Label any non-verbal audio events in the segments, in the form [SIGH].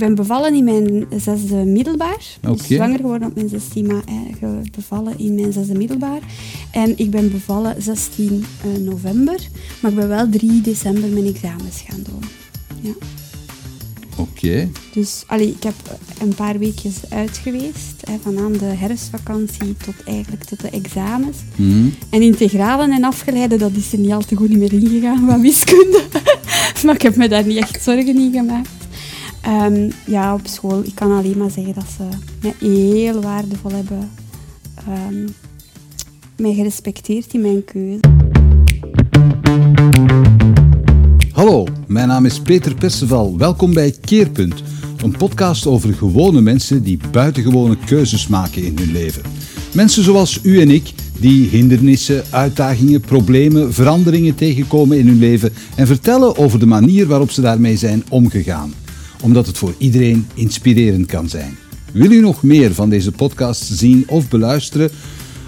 ben bevallen in mijn zesde middelbaar. Dus Oké. zwanger geworden op mijn 16, maar eh, bevallen in mijn zesde middelbaar. En ik ben bevallen 16 eh, november, maar ik ben wel 3 december mijn examens gaan doen. Ja. Oké. Dus allee, ik heb een paar weekjes uit geweest, hè, van aan de herfstvakantie tot eigenlijk tot de examens. Mhm. En integralen en afgeleiden, dat is er niet al te goed meer ingegaan van wiskunde. [LAUGHS] maar ik heb me daar niet echt zorgen in gemaakt. Ehm, ja, op school, ik kan alleen maar zeggen dat ze mij heel waardevol hebben ehm, mij gerespecteerd in mijn keuze. Hallo, mijn naam is Peter Perceval. Welkom bij Keerpunt, een podcast over gewone mensen die buitengewone keuzes maken in hun leven. Mensen zoals u en ik, die hindernissen, uitdagingen, problemen, veranderingen tegenkomen in hun leven en vertellen over de manier waarop ze daarmee zijn omgegaan. Omdat het voor iedereen inspirerend kan zijn. Wil u nog meer van deze podcast zien of beluisteren?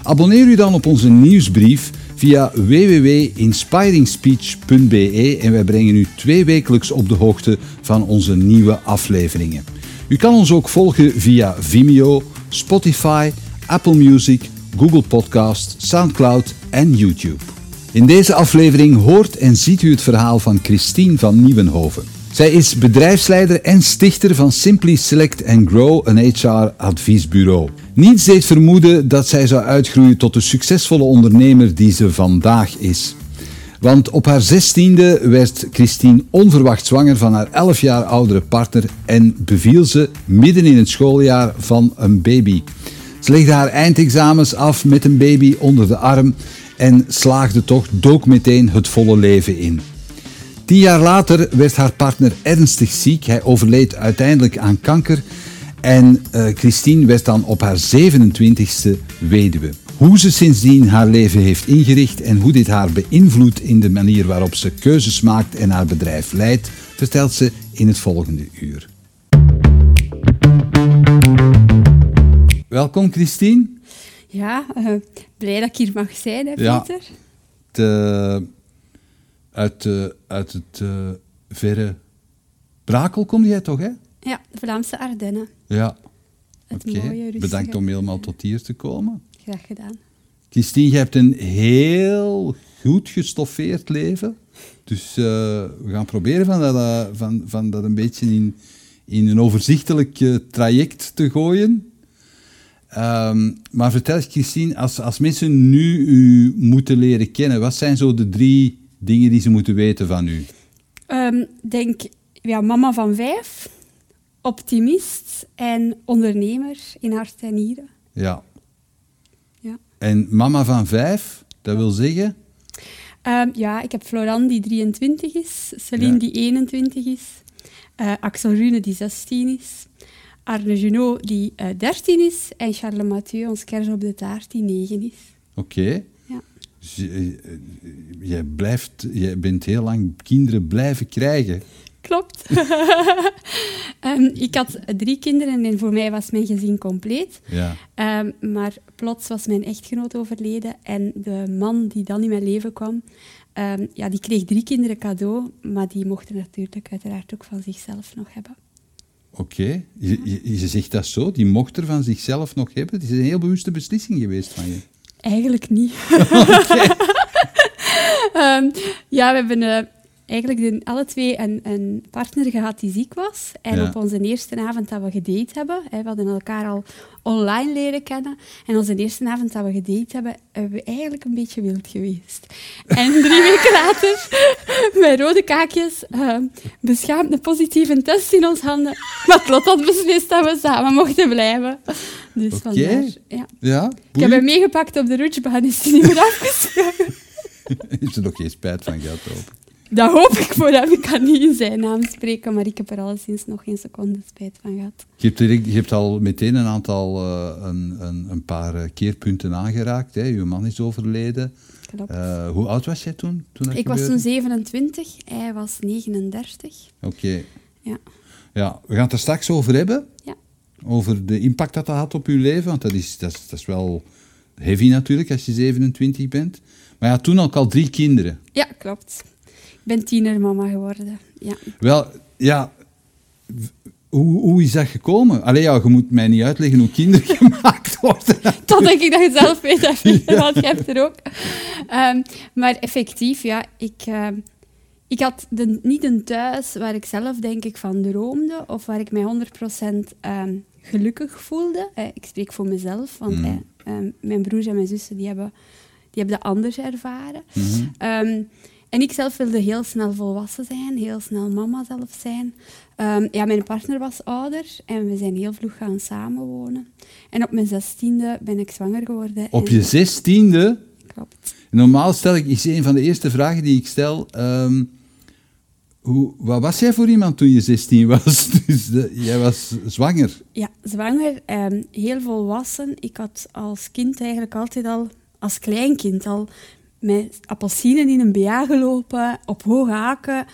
Abonneer u dan op onze nieuwsbrief via www.inspiringspeech.be en wij brengen u twee wekelijks op de hoogte van onze nieuwe afleveringen. U kan ons ook volgen via Vimeo, Spotify, Apple Music, Google Podcast, SoundCloud en YouTube. In deze aflevering hoort en ziet u het verhaal van Christine van Nieuwenhoven. Zij is bedrijfsleider en stichter van Simply Select and Grow, een HR-adviesbureau. Niets deed vermoeden dat zij zou uitgroeien tot de succesvolle ondernemer die ze vandaag is. Want op haar zestiende werd Christine onverwacht zwanger van haar 11 jaar oudere partner en beviel ze midden in het schooljaar van een baby. Ze legde haar eindexamens af met een baby onder de arm en slaagde toch, dook meteen het volle leven in. Tien jaar later werd haar partner ernstig ziek. Hij overleed uiteindelijk aan kanker. En eh, Christine werd dan op haar 27ste weduwe. Hoe ze sindsdien haar leven heeft ingericht en hoe dit haar beïnvloedt in de manier waarop ze keuzes maakt en haar bedrijf leidt, vertelt ze in het volgende uur. Welkom Christine. Ja, eh, blij dat ik hier mag zijn, hè, Ja. Peter. De, uit, eh, uit het eh, verre Brakel kom jij toch, hè? Ja, de Vlaamse Ardennen. Ja. Het mooie, rustige. bedankt om helemaal tot hier te komen. Graag gedaan. Christine, je hebt een heel goed gestoffeerd leven. Dus eh, we gaan proberen van dat, van, van dat een beetje in, in een overzichtelijk traject te gooien. Ehm, maar vertel eens, Christine, als, als mensen nu u moeten leren kennen, wat zijn zo de drie dingen die ze moeten weten van u? Ehm, denk, ja, mama van vijf, optimist en ondernemer in hart en nieren. Ja. Ja. En mama van vijf, dat wil zeggen? Ehm, ja, ik heb Florent die 23 is, Celine Ja. die 21 is, eh, Axel Rune die 16 is, Arne Junot die eh 13 is en Charles Mathieu, ons kers op de taart, die 9 is. Oké. Je- eh, jij, blijft, jij bent heel lang kinderen blijven krijgen. Klopt. [LAUGHS] Ehm, ik had drie kinderen en voor mij was mijn gezin compleet. Ja. Ehm, maar plots was mijn echtgenoot overleden en de man die dan in mijn leven kwam, ehm, ja, die kreeg drie kinderen cadeau, maar die mochten natuurlijk uiteraard ook van zichzelf nog hebben. Oké. Je, je, je zegt dat zo, die mocht er van zichzelf nog hebben. Het is een heel bewuste beslissing geweest van je. Eigenlijk niet. [LAUGHS] [LAUGHS] Ehm, ja, we hebben eh, eigenlijk de- alle twee een, een partner gehad die ziek was. En Ja. op onze eerste avond dat we gedate hebben, hè, we hadden elkaar al online leren kennen. En onze eerste avond dat we gedate hebben, hebben we eigenlijk een beetje wild geweest. En drie [LAUGHS] weken later, met rode kaakjes, ehm, beschaamd een positieve test in ons handen. Maar lot had beslist dat we samen mochten blijven. Dus Oké. vandaar, ja. Ja? Ik heb hem meegepakt op de rutschbaan, is hij niet meer afgeschoten. Heeft er nog geen spijt van gehad, hoop ik. Dat hoop ik voor hem. Ik kan niet in zijn naam spreken, maar ik heb er alleszins nog geen seconde spijt van gehad. Je hebt, direct- je hebt al meteen een aantal, eh, een, een, een paar eh, keerpunten aangeraakt. Hè. Je man is overleden. Klopt. Eh, hoe oud was jij toen? toen dat ik was toen 27, hij was 39. Oké. Ja. Ja, we gaan het er straks over hebben. Ja. Over de impact dat dat had op uw leven. Want dat is, dat is, dat is wel heavy natuurlijk als je 27 bent. Maar ja, toen ook al drie kinderen. ja, klopt. Ik ben tienermama geworden. Ja. Wel, ja, Hoe, hoe is dat gekomen? Allee, ja, je moet mij niet uitleggen hoe kinderen [LAUGHS] gemaakt worden. Dan denk ik dat je zelf weet, dat, want je hebt er ook. Ehm, maar effectief, ja, ik, ehm, ik had de, niet een thuis waar ik zelf, denk ik, van droomde of waar ik mij 100% ehm, gelukkig voelde. Eh, ik spreek voor mezelf, want Mm. eh, mijn broers en mijn zussen die hebben, die hebben dat anders ervaren. Mhm. Ehm, en ik zelf wilde heel snel volwassen zijn, heel snel mama zelf zijn. Ehm, ja, mijn partner was ouder en we zijn heel vroeg gaan samenwonen. En op mijn zestiende ben ik zwanger geworden. Op en- je zestiende, Klopt. normaal stel ik, is een van de eerste vragen die ik stel, ehm, hoe, wat was jij voor iemand toen je 16 was? [LAUGHS] Dus de- jij was zwanger. Ja, zwanger, ehm, heel volwassen. Ik had als kind eigenlijk altijd al, als kleinkind al, met appelsinen in een BA gelopen, op hoge haken.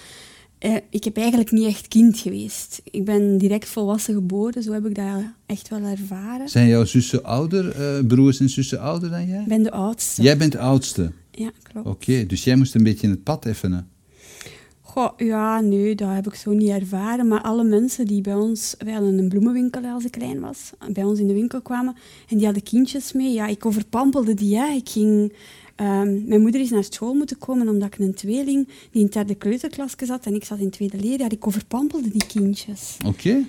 Eh, ik heb eigenlijk niet echt kind geweest. Ik ben direct volwassen geboren, zo heb ik dat echt wel ervaren. Zijn jouw zussen ouder, eh, broers en zussen ouder dan jij? Ik ben de oudste. Jij bent de oudste. Ja, klopt. Oké, dus jij moest een beetje in het pad effenen. Goh, ja, nee, dat heb ik zo niet ervaren. Maar alle mensen die bij ons... Wij hadden een bloemenwinkel als ik klein was. Bij ons in de winkel kwamen. En die hadden kindjes mee. Ja, ik overpampelde die. Hè. Ik ging... ehm, mijn moeder is naar school moeten komen omdat ik een tweeling die in derde kleuterklasje zat en ik zat in tweede leerjaar. Ik overpampelde die kindjes. Oké.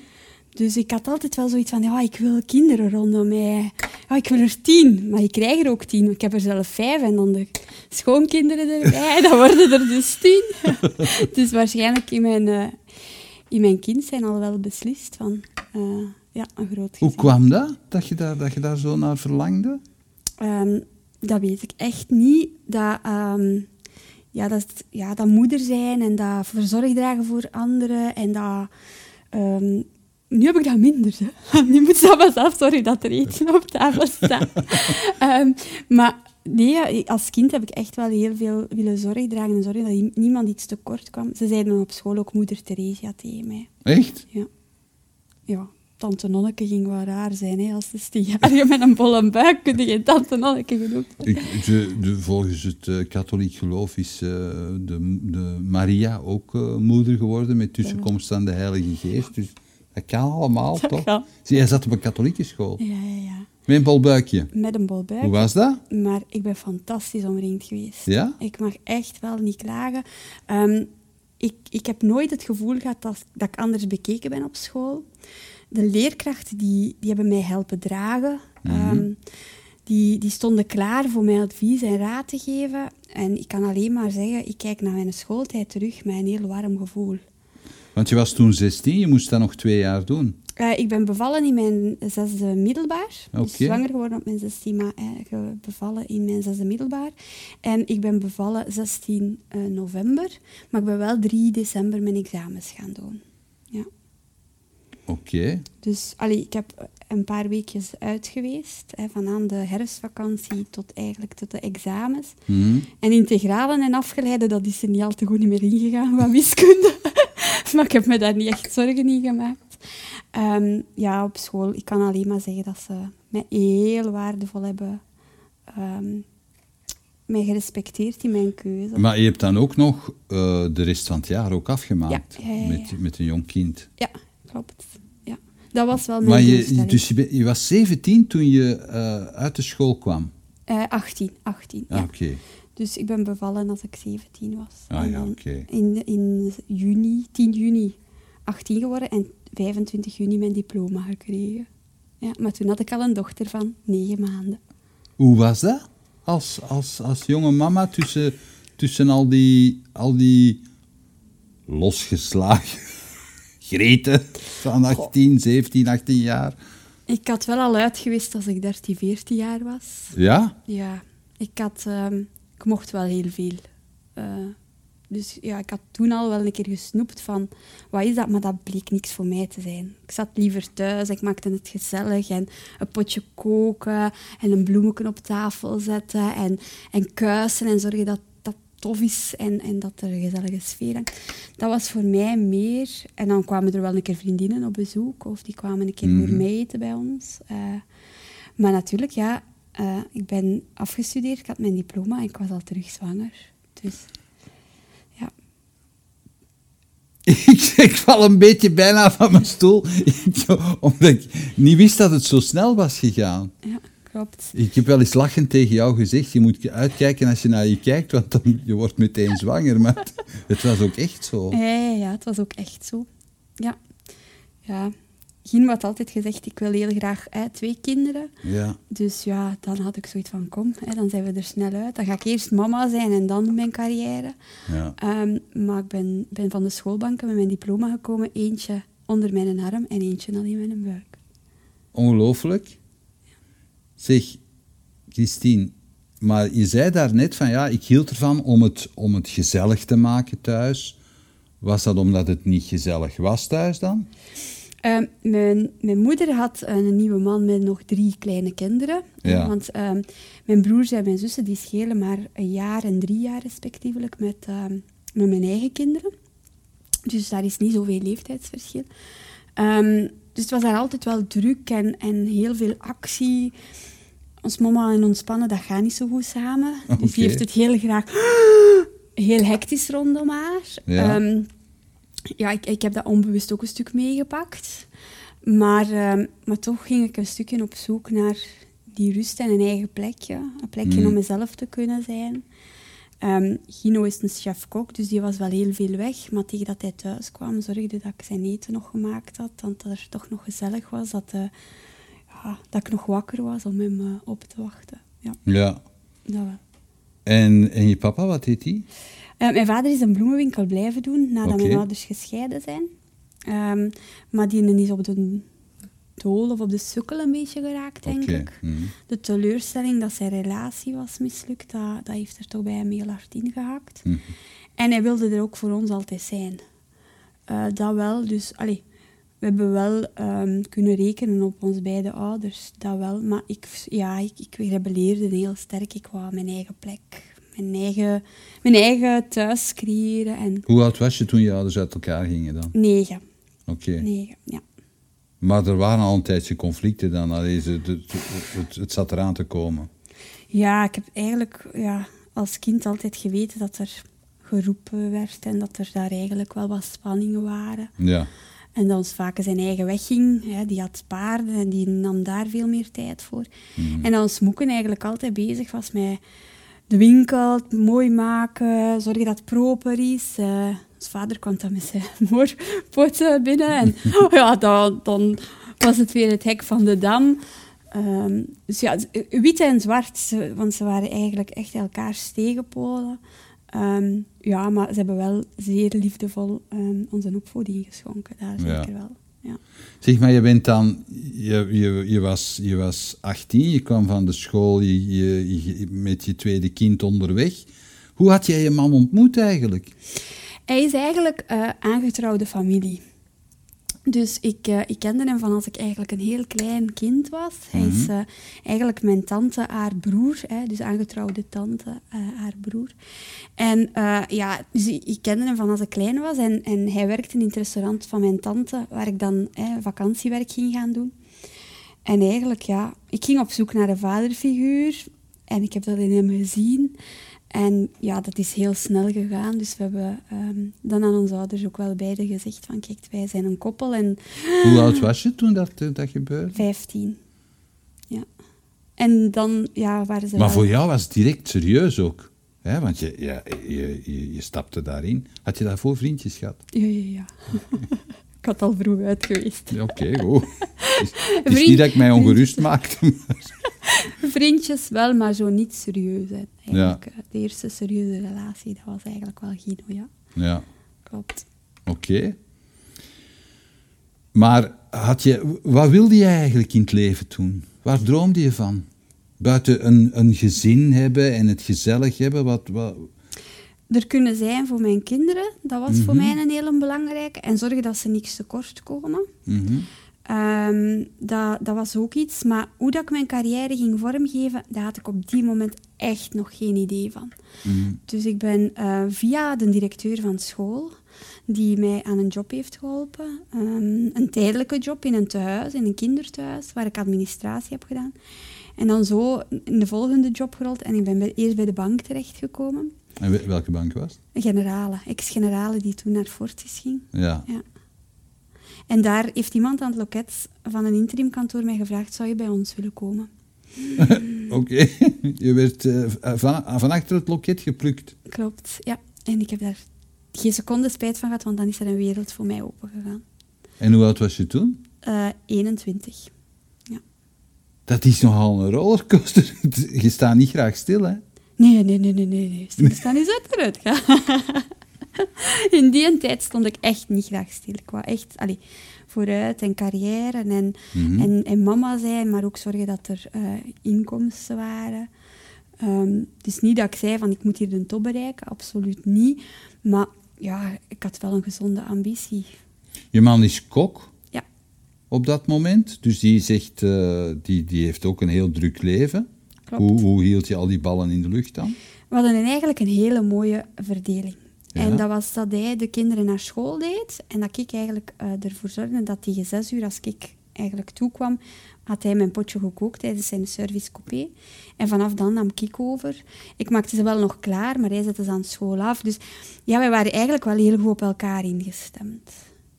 Dus ik had altijd wel zoiets van, ja, ik wil kinderen rondom mij. Ja, ik wil er tien, maar ik krijg er ook tien. Ik heb er zelf vijf en dan de schoonkinderen erbij, [LAUGHS] dan worden er dus tien. [LAUGHS] dus waarschijnlijk in mijn, eh, in mijn kind zijn al wel beslist van, eh, ja, een groot gezin. Hoe kwam dat, dat je daar, dat je daar zo naar verlangde? Ehm, dat weet ik echt niet. Dat, ehm, ja, dat, ja, dat moeder zijn en dat verzorg dragen voor anderen. En dat... ehm, nu heb ik dat minder. Hè. [LAUGHS] Nu moet ze maar zelf sorry dat er eten op tafel staat. [LAUGHS] Ehm, maar nee, als kind heb ik echt wel heel veel willen zorg dragen en zorgen dat niemand iets tekort kwam. Ze zeiden op school ook moeder Theresia tegen mij. Echt? Ja. Ja, tante Nonneke ging wel raar zijn. Hè. Als 16-jarige met een bolle buik kun je geen tante Nonneke genoemd worden. Ik, de, de, volgens het eh, katholiek geloof is eh, de, de Maria ook eh, moeder geworden met tussenkomst aan de Heilige Geest. Dus dat kan allemaal, Dat toch? kan. Zie, jij zat op een katholieke school. Ja, ja, ja. Met een bolbuikje. Met een bol buik. Hoe was dat? Maar ik ben fantastisch omringd geweest. Ja? Ik mag echt wel niet klagen. Ehm, ik, ik heb nooit het gevoel gehad dat, dat ik anders bekeken ben op school. De leerkrachten die, die hebben mij helpen dragen. Ehm, die, die stonden klaar voor mij advies en raad te geven. En ik kan alleen maar zeggen, ik kijk naar mijn schooltijd terug met een heel warm gevoel. Want je was toen 16, je moest dat nog twee jaar doen. Eh, ik ben bevallen in mijn zesde middelbaar. Dus Oké. zwanger geworden op mijn 16, maar eh, bevallen in mijn zesde middelbaar. En ik ben bevallen 16 eh, november, maar ik ben wel 3 december mijn examens gaan doen. Ja. Oké. Dus allee, ik heb een paar weekjes uit geweest, hè, van aan de herfstvakantie tot eigenlijk tot de examens. Mhm. En integralen en afgeleiden, dat is er niet al te goed meer ingegaan van wiskunde. [LAUGHS] maar ik heb me daar niet echt zorgen in gemaakt. Ehm, ja, op school, ik kan alleen maar zeggen dat ze mij heel waardevol hebben ehm, mij gerespecteerd in mijn keuze. Maar je hebt dan ook nog eh, de rest van het jaar ook afgemaakt Ja, ja, ja, ja. Met, met een jong kind. Ja, klopt. Ja. Dat was wel mijn Maar je, dus je, ben- je was 17 toen je eh, uit de school kwam. Eh, 18, 18, Ah, ja. Oké. Dus ik ben bevallen als ik 17 was. Ah, En ja, oké. In, in juni, 10 juni 18 geworden en 25 juni mijn diploma gekregen. Ja, maar toen had ik al een dochter van 9 maanden. Hoe was dat? Als, als, als jonge mama tussen, tussen al die, al die losgeslagen greten [LAUGHS] van 18, 17, 18 jaar. Ik had wel al uitgewist als ik 13, 14 jaar was. Ja? Ja, ik, had, ehm, ik mocht wel heel veel. Eh, dus ja, ik had toen al wel een keer gesnoept van, wat is dat? Maar dat bleek niks voor mij te zijn. Ik zat liever thuis, ik maakte het gezellig en een potje koken en een bloemetje op tafel zetten en, en kuisen en zorgen dat tof is en, en dat er een gezellige sfeer hangt. Dat was voor mij meer. En dan kwamen er wel een keer vriendinnen op bezoek of die kwamen een keer voor Mhm. mij eten bij ons. Eh, maar natuurlijk, ja, eh, ik ben afgestudeerd, ik had mijn diploma en ik was al terug zwanger. Dus ja, [LAUGHS] ik, ik val een beetje bijna van mijn stoel, [LAUGHS] omdat ik niet wist dat het zo snel was gegaan. Ja, klopt. Ik heb wel eens lachend tegen jou gezegd, je moet uitkijken als je naar je kijkt, want dan, je wordt meteen zwanger. Maar het, het was ook echt zo. Ja, ja, ja, het was ook echt zo. Ja. Ja, Gien had altijd gezegd, ik wil heel graag hè, twee kinderen. Ja. Dus ja, dan had ik zoiets van, kom, hè, dan zijn we er snel uit. Dan ga ik eerst mama zijn en dan mijn carrière. Ja. Ehm, maar ik ben, ben van de schoolbanken met mijn diploma gekomen. Eentje onder mijn arm en eentje al in mijn buik. Ongelooflijk. Zeg, Christine, maar je zei daar net van, ja, ik hield ervan om het, om het gezellig te maken thuis. Was dat omdat het niet gezellig was thuis dan? Ehm, mijn, mijn moeder had een nieuwe man met nog drie kleine kinderen. Ja. Want ehm, mijn broers en mijn zussen die schelen maar een jaar en drie jaar respectievelijk met, ehm, met mijn eigen kinderen. Dus daar is niet zoveel leeftijdsverschil. Dus het was daar altijd wel druk en, en heel veel actie. Ons mama en ontspannen, dat gaat niet zo goed samen. Dus die heeft het heel graag [GASPS] heel hectisch rondom haar. Ja. Ehm, ja, ik, ik heb dat onbewust ook een stuk meegepakt. Maar, ehm, maar toch ging ik een stukje op zoek naar die rust en een eigen plekje. Een plekje Mm. om mezelf te kunnen zijn. Ehm, Gino is een chef-kok, dus die was wel heel veel weg. Maar tegen dat hij thuis kwam, zorgde dat ik zijn eten nog gemaakt had. Dat het er toch nog gezellig was. Dat, eh, ja, dat ik nog wakker was om hem eh, op te wachten. Ja, Ja. dat wel. En, en je papa, wat deed hij? Eh, mijn vader is een bloemenwinkel blijven doen nadat Oké. mijn ouders gescheiden zijn. Ehm, maar die is op de dool of op de sukkel een beetje geraakt, denk ik. mhm. De teleurstelling dat zijn relatie was mislukt, dat, dat heeft er toch bij hem heel hard ingehakt. Mhm. En hij wilde er ook voor ons altijd zijn. Eh, dat wel, dus allee, we hebben wel ehm, kunnen rekenen op ons beide ouders, dat wel. Maar ik, ja, ik, ik rebelleerde heel sterk. Ik wou mijn eigen plek, mijn eigen, mijn eigen thuis creëren. En Hoe oud was je toen je ouders uit elkaar gingen dan? negen, Oké. negen, ja. Maar er waren al een tijdje conflicten dan. Allee, de- het, het zat eraan te komen. Ja, ik heb eigenlijk ja, als kind altijd geweten dat er geroepen werd en dat er daar eigenlijk wel wat spanningen waren. Ja. En dat ons vaak zijn eigen weg ging. Hè, die had paarden en die nam daar veel meer tijd voor. En dat ons moeken eigenlijk altijd bezig was met de winkel, het mooi maken, zorgen dat het proper is. Eh, ons vader kwam dan met zijn [LAUGHS] moorpot binnen en oh [LAUGHS] ja, dan, dan was het weer het hek van de dam. Ehm, dus ja, wit en zwart, want ze waren eigenlijk echt elkaars tegenpolen. Ehm, ja, maar ze hebben wel zeer liefdevol ehm, onze opvoeding geschonken, daar Ja. zeker wel. Ja. Zeg maar, je bent dan... Je, je, je, was, je was 18, je kwam van de school je, je, je- met je tweede kind onderweg. Hoe had jij je man ontmoet eigenlijk? Hij is eigenlijk eh, aangetrouwde familie. Dus ik, eh, ik kende hem van als ik eigenlijk een heel klein kind was. Hij is eh, eigenlijk mijn tante, haar broer, hè, dus aangetrouwde tante, eh, haar broer. En ja, dus ik, ik kende hem van als ik klein was. En, en hij werkte in het restaurant van mijn tante, waar ik dan hè, vakantiewerk ging gaan doen. En eigenlijk, ja, ik ging op zoek naar een vaderfiguur. En ik heb dat in hem gezien. En ja, dat is heel snel gegaan. Dus we hebben ehm, dan aan onze ouders ook wel beide gezegd van... Kijk, wij zijn een koppel en [GASPS] Hoe oud was je toen dat, eh, dat gebeurde? 15. Ja. En dan ja, waren ze Maar wel... voor jou was het direct serieus ook. Hè? Want je, ja, je, je, je stapte daarin. Had je daarvoor vriendjes gehad? Ja, ja, ja. [LAUGHS] ik had al vroeg uit geweest. Ja, Oké. Het is, het is Vriend- niet dat ik mij ongerust maakte. [LAUGHS] Vriendjes wel, maar zo niet serieus. Hè. Eigenlijk, De eerste serieuze relatie, dat was eigenlijk wel Guido, ja. Ja, Klopt. oké. Maar had je, wat wilde je eigenlijk in het leven doen? Waar droomde je van? Buiten een, een gezin hebben en het gezellig hebben, wat, wat, er kunnen zijn voor mijn kinderen. Dat was voor Mhm. mij een hele belangrijke. En zorgen dat ze niks tekort komen. Mhm. Ehm, dat, dat was ook iets. Maar hoe dat ik mijn carrière ging vormgeven, daar had ik op die moment echt nog geen idee van. Mhm. Dus ik ben eh, via de directeur van school, die mij aan een job heeft geholpen, ehm, een tijdelijke job in een tehuis, in een kinderthuis, waar ik administratie heb gedaan. En dan zo in de volgende job gerold en ik ben bij- eerst bij de bank terechtgekomen. En we- welke bank was het? Generale, ex-generale die toen naar Fortis ging. Ja. Ja. En daar heeft iemand aan het loket van een interimkantoor mij gevraagd, zou je bij ons willen komen? [LAUGHS] Oké. Je werd eh, van, van achter het loket geplukt. Klopt, ja. En ik heb daar geen seconde spijt van gehad, want dan is er een wereld voor mij opengegaan. En hoe oud was je toen? Eh 21. Dat is nogal een rollercoaster. [LAUGHS] Je staat niet graag stil, hè? Nee, nee, nee, nee, nee. nee. Stilstaan is achteruit gaan. [LAUGHS] In die tijd stond ik echt niet graag stil. Ik wou echt allee, vooruit en carrière en, Mhm. en, en mama zijn, maar ook zorgen dat er eh, inkomsten waren. Ehm, dus niet dat ik zei van ik moet hier de top bereiken, absoluut niet. Maar ja, ik had wel een gezonde ambitie. Je man is kok Ja, op dat moment. Dus die zegt, eh, die, die heeft ook een heel druk leven. Klopt. Hoe, hoe hield je al die ballen in de lucht dan? we hadden eigenlijk een hele mooie verdeling. Ja. En dat was dat hij de kinderen naar school deed en dat ik eigenlijk eh, ervoor zorgde dat tegen zes uur, als ik eigenlijk toekwam, had hij mijn potje gekookt tijdens zijn service coupé. En vanaf dan nam ik over. Ik maakte ze wel nog klaar, maar hij zette ze aan school af. Dus ja, wij waren eigenlijk wel heel goed op elkaar ingestemd.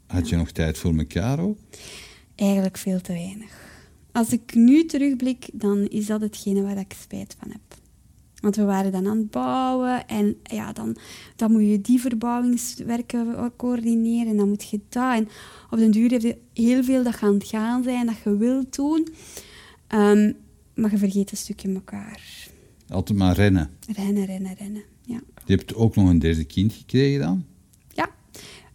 Had je nog tijd voor elkaar ook? Eigenlijk veel te weinig. Als ik nu terugblik, dan is dat hetgene waar ik spijt van heb. Want we waren dan aan het bouwen en ja, dan, dan moet je die verbouwingswerken coördineren en dan moet je dat. En op den duur heb je heel veel dat gaan gaan zijn, dat je wilt doen. Ehm, maar je vergeet een stukje elkaar. Altijd maar rennen. Rennen, rennen, rennen. Ja. Je hebt ook nog een derde kind gekregen dan? Ja,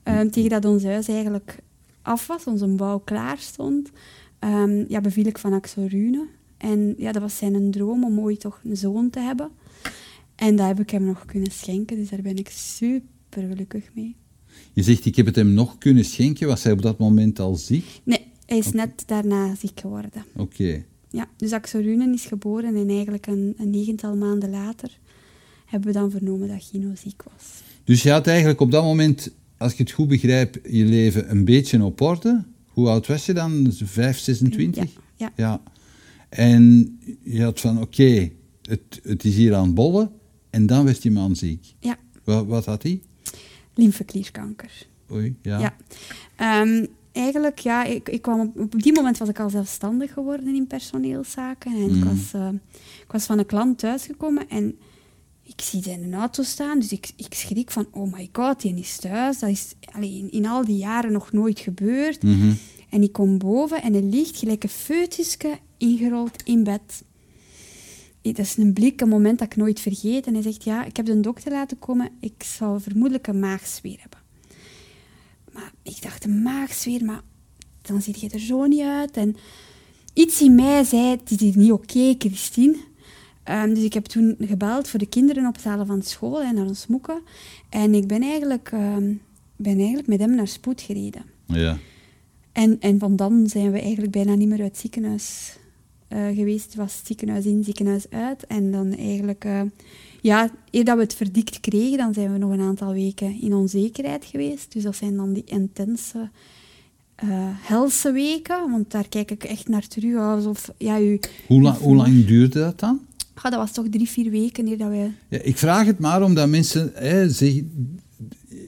Ehm, tegen dat ons huis eigenlijk af was, onze bouw klaar stond, ehm, ja, beviel ik van Axel Rune. En ja, dat was zijn droom om ooit toch een zoon te hebben. En dat heb ik hem nog kunnen schenken, dus daar ben ik super gelukkig mee. Je zegt, ik heb het hem nog kunnen schenken. Was hij op dat moment al ziek? Nee, hij is net daarna ziek geworden. Oké. Ja, dus Axel Rune is geboren en eigenlijk een, een negental maanden later hebben we dan vernomen dat Gino ziek was. Dus je had eigenlijk op dat moment, als ik het goed begrijp, je leven een beetje op orde. Hoe oud was je dan? 5, 26? Ja, ja. ja. En je had van, oké, het, het is hier aan het bollen. En dan werd je man ziek. Ja, Wat, wat had hij? lymfeklierkanker. Oei, ja. Ja. Ehm, eigenlijk, ja, ik, ik kwam op, op die moment was ik al zelfstandig geworden in personeelszaken. En ik, Mhm. was, eh, ik was van een klant thuisgekomen en ik zie zijn auto staan. Dus ik, ik schrik van, oh my god, die is thuis. Dat is allee, in, in al die jaren nog nooit gebeurd. Mhm. En ik kom boven en hij ligt gelijk een foetusje ingerold in bed. Dat is een blik, een moment dat ik nooit vergeet. En hij zegt, ja, ik heb de dokter laten komen. Ik zou vermoedelijk een maagzweer hebben. Maar ik dacht, een maagzweer, maar dan ziet je er zo niet uit. En iets in mij zei, het is hier niet oké, Christine. Ehm, dus ik heb toen gebeld voor de kinderen op het halen van school en naar ons moeken. En ik ben eigenlijk, ehm, ben eigenlijk met hem naar spoed gereden. Ja. En, en van dan zijn we eigenlijk bijna niet meer uit het ziekenhuis eh, geweest. Het was ziekenhuis in, ziekenhuis uit. En dan eigenlijk, eh, ja, eer dat we het verdikt kregen, dan zijn we nog een aantal weken in onzekerheid geweest. Dus dat zijn dan die intense, eh, helse weken. Want daar kijk ik echt naar terug, alsof, ja, u... Hoe, la- hoe lang duurde dat dan? Ah, dat was toch drie, vier weken eer dat wij... Ja, ik vraag het maar omdat mensen hè, zeggen...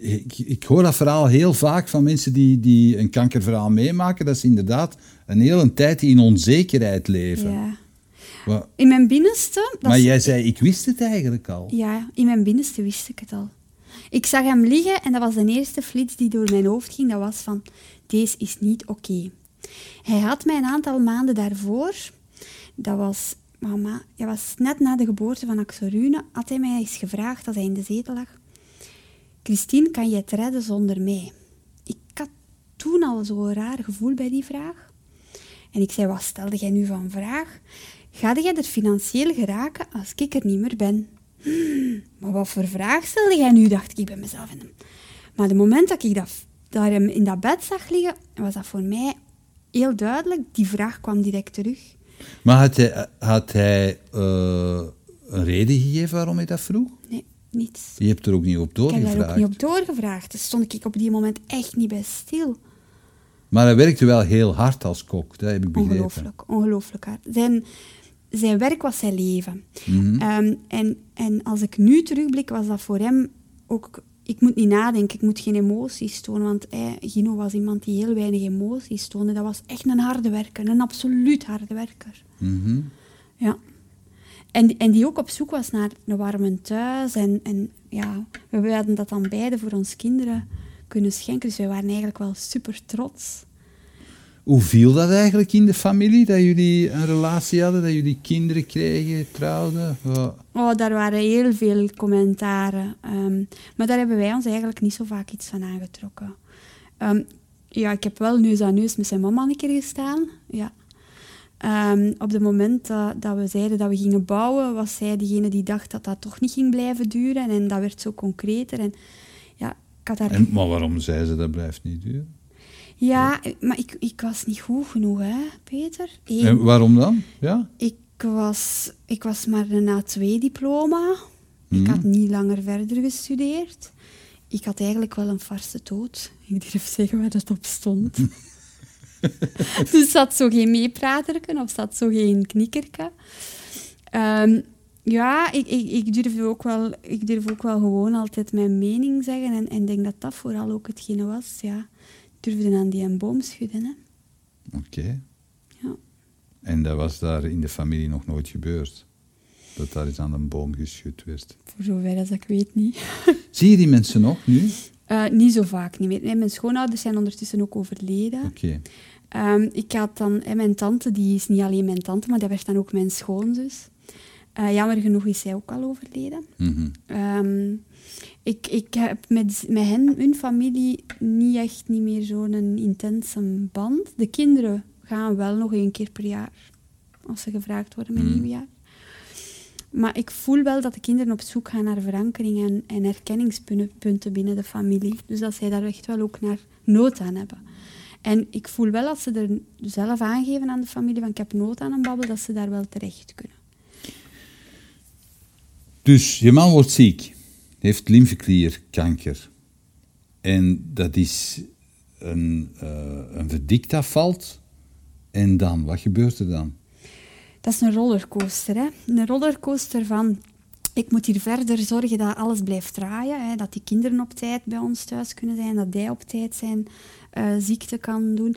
Ik, ik hoor dat verhaal heel vaak van mensen die, die een kankerverhaal meemaken, dat ze inderdaad een hele tijd in onzekerheid leven. Ja. In mijn binnenste... dat maar jij zei, ik wist het eigenlijk al. Ja, in mijn binnenste wist ik het al. Ik zag hem liggen en dat was de eerste flits die door mijn hoofd ging. Dat was van, deze is niet oké. Hij had mij een aantal maanden daarvoor, dat was, mama, dat was net na de geboorte van Axel Rune, had hij mij eens gevraagd als hij in de zetel lag. Christine, kan je het redden zonder mij? Ik had toen al zo'n raar gevoel bij die vraag. En ik zei, wat stelde jij nu van vraag? Ga jij er financieel geraken als ik er niet meer ben? Hmm, maar wat voor vraag stelde jij nu, dacht ik bij mezelf. En, maar het moment dat ik dat, daar hem in dat bed zag liggen, was dat voor mij heel duidelijk. Die vraag kwam direct terug. Maar had hij, had hij eh, een reden gegeven waarom hij dat vroeg? Nee, niets. Je hebt er ook niet op Ik heb daar doorgevraagd. ook niet op doorgevraagd. Dus stond ik op die moment echt niet bij stil. Maar hij werkte wel heel hard als kok, dat heb ik begrepen. Ongelooflijk, ongelooflijk hard. Zijn, zijn werk was zijn leven. Mhm. Ehm, en, en als ik nu terugblik, was dat voor hem ook... Ik moet niet nadenken, ik moet geen emoties tonen. Want hij, Gino was iemand die heel weinig emoties toonde. Dat was echt een harde werker, een absoluut harde werker. Mhm. Ja. En, en die ook op zoek was naar een warme thuis. En, en ja, we hadden dat dan beide voor ons kinderen kunnen schenken. Dus wij waren eigenlijk wel super trots. Hoe viel dat eigenlijk in de familie, dat jullie een relatie hadden, dat jullie kinderen kregen, trouwden? Wat- Oh, daar waren heel veel commentaren. Ehm, maar daar hebben wij ons eigenlijk niet zo vaak iets van aangetrokken. Ehm, ja, ik heb wel neus aan neus met zijn mama een keer gestaan. Ja. Ehm, op het moment dat, dat we zeiden dat we gingen bouwen, was zij degene die dacht dat dat toch niet ging blijven duren. En dat werd zo concreter. En ja, ik had daar... En, maar waarom zei ze dat blijft niet duren? Ja, maar ik, ik was niet goed genoeg, hè, Peter? Eén, En waarom dan? Ja? ik, was, ik was maar een A2-diploma. Ik Mhm. had niet langer verder gestudeerd. Ik had eigenlijk wel een farse dood. Ik durf zeggen waar dat op stond. [LAUGHS] dus zat zo geen meepraterken of zat zo geen knikkerke. Ehm, ja, ik, ik, ik, durf ook wel, ik durf ook wel gewoon altijd mijn mening zeggen. En ik denk dat dat vooral ook hetgene was. Ja, durfde aan die een boom schudden. Hè. Oké. Ja. En dat was daar in de familie nog nooit gebeurd? Dat daar eens aan een boom geschud werd? Voor zover als ik weet niet. [LAUGHS] Zie je die mensen nog nu? Eh, niet zo vaak niet meer. Nee, mijn schoonouders zijn ondertussen ook overleden. Oké. Ehm, ik had dan, hè, mijn tante, die is niet alleen mijn tante, maar dat werd dan ook mijn schoonzus. Eh, jammer genoeg is zij ook al overleden. Ehm, ik, ik heb met, met hen, hun familie, niet echt niet meer zo'n intense band. De kinderen gaan wel nog één keer per jaar, als ze gevraagd worden met Mm. nieuwjaar. Maar ik voel wel dat de kinderen op zoek gaan naar verankering en, en herkenningspunten binnen de familie. Dus dat zij daar echt wel ook naar nood aan hebben. En ik voel wel als ze er zelf aangeven aan de familie van ik heb nood aan een babbel, dat ze daar wel terecht kunnen. Dus je man wordt ziek, heeft lymfeklierkanker. En dat is een, eh een verdikt. En dan, wat gebeurt er dan? Dat is een rollercoaster, hè? Een rollercoaster van... Ik moet hier verder zorgen dat alles blijft draaien. Hè? Dat die kinderen op tijd bij ons thuis kunnen zijn. Dat hij op tijd zijn eh, ziekte kan doen.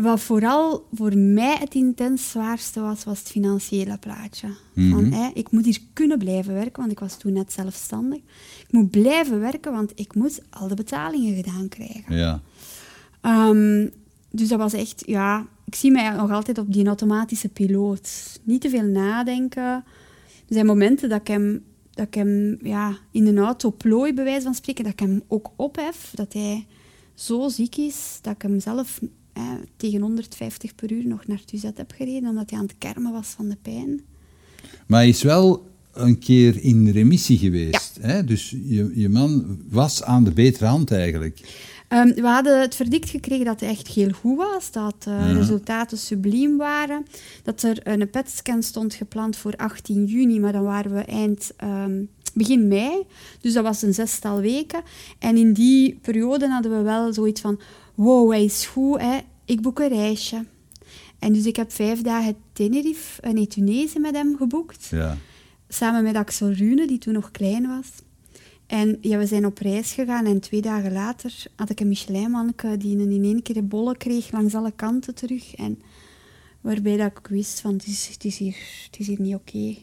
Wat vooral voor mij het intens zwaarste was, was het financiële plaatje. Van, Mhm. ik moet hier kunnen blijven werken, want ik was toen net zelfstandig. Ik moet blijven werken, want ik moet al de betalingen gedaan krijgen. Ja. Ehm, dus dat was echt, ja, ik zie mij nog altijd op die automatische piloot. Niet te veel nadenken. Er zijn momenten dat ik hem, dat ik hem ja, in een auto plooi, bij wijze van spreken, dat ik hem ook ophef. Dat hij zo ziek is dat ik hem zelf eh, tegen 150 per uur nog naar Tuzet heb gereden, omdat hij aan het kermen was van de pijn. Maar hij is wel een keer in remissie geweest. Hè? Dus je, je man was aan de betere hand eigenlijk. Ehm, we hadden het verdict gekregen dat hij echt heel goed was, dat de Ja. resultaten subliem waren, dat er een PET-scan stond gepland voor 18 juni, maar dan waren we eind ehm, begin mei, dus dat was een zestal weken. En in die periode hadden we wel zoiets van, wow, hij is goed, hè? ik boek een reisje. En dus ik heb vijf dagen Tenerife, eh, nee, Tunesië met hem geboekt. Ja. Samen met Axel Rune, die toen nog klein was. En ja, we zijn op reis gegaan en twee dagen later had ik een Michelin-manneke die een in één keer een bolle kreeg langs alle kanten terug. En waarbij dat ik wist van, het is, het is, hier, het is hier niet oké.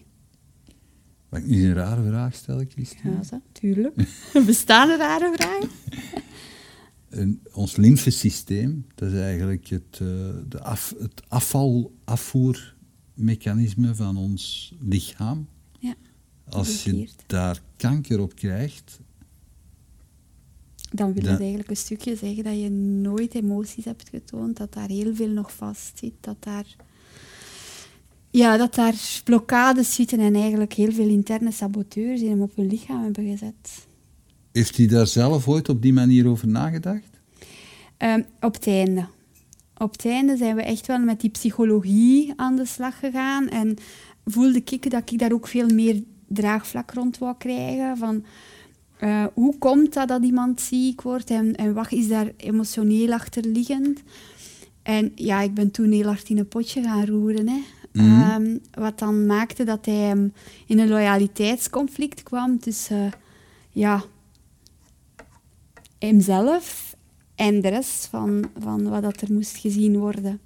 Mag ik niet een rare vraag stellen, Christine? Ja, zo, tuurlijk. [LAUGHS] Bestaan er rare vragen? [LAUGHS] En ons lymfesysteem, dat is eigenlijk het, eh, de af, het afval, afvoermechanisme van ons lichaam. Ja, Als je daar kanker op krijgt, Dan wil Dat- eigenlijk een stukje zeggen dat je nooit emoties hebt getoond, dat daar heel veel nog vast zit, dat daar, ja, dat daar blokkades zitten en eigenlijk heel veel interne saboteurs die hem op hun lichaam hebben gezet. Heeft hij daar zelf ooit op die manier over nagedacht? Ehm, op het einde. Op het einde zijn we echt wel met die psychologie aan de slag gegaan. En voelde ik dat ik daar ook veel meer draagvlak rond wou krijgen. Van, eh, hoe komt dat dat iemand ziek wordt en, en wat is daar emotioneel achterliggend? En ja, ik ben toen heel hard in een potje gaan roeren. Hè. Ehm, wat dan maakte dat hij um, in een loyaliteitsconflict kwam tussen ja, hemzelf en de rest van, van wat dat er moest gezien worden.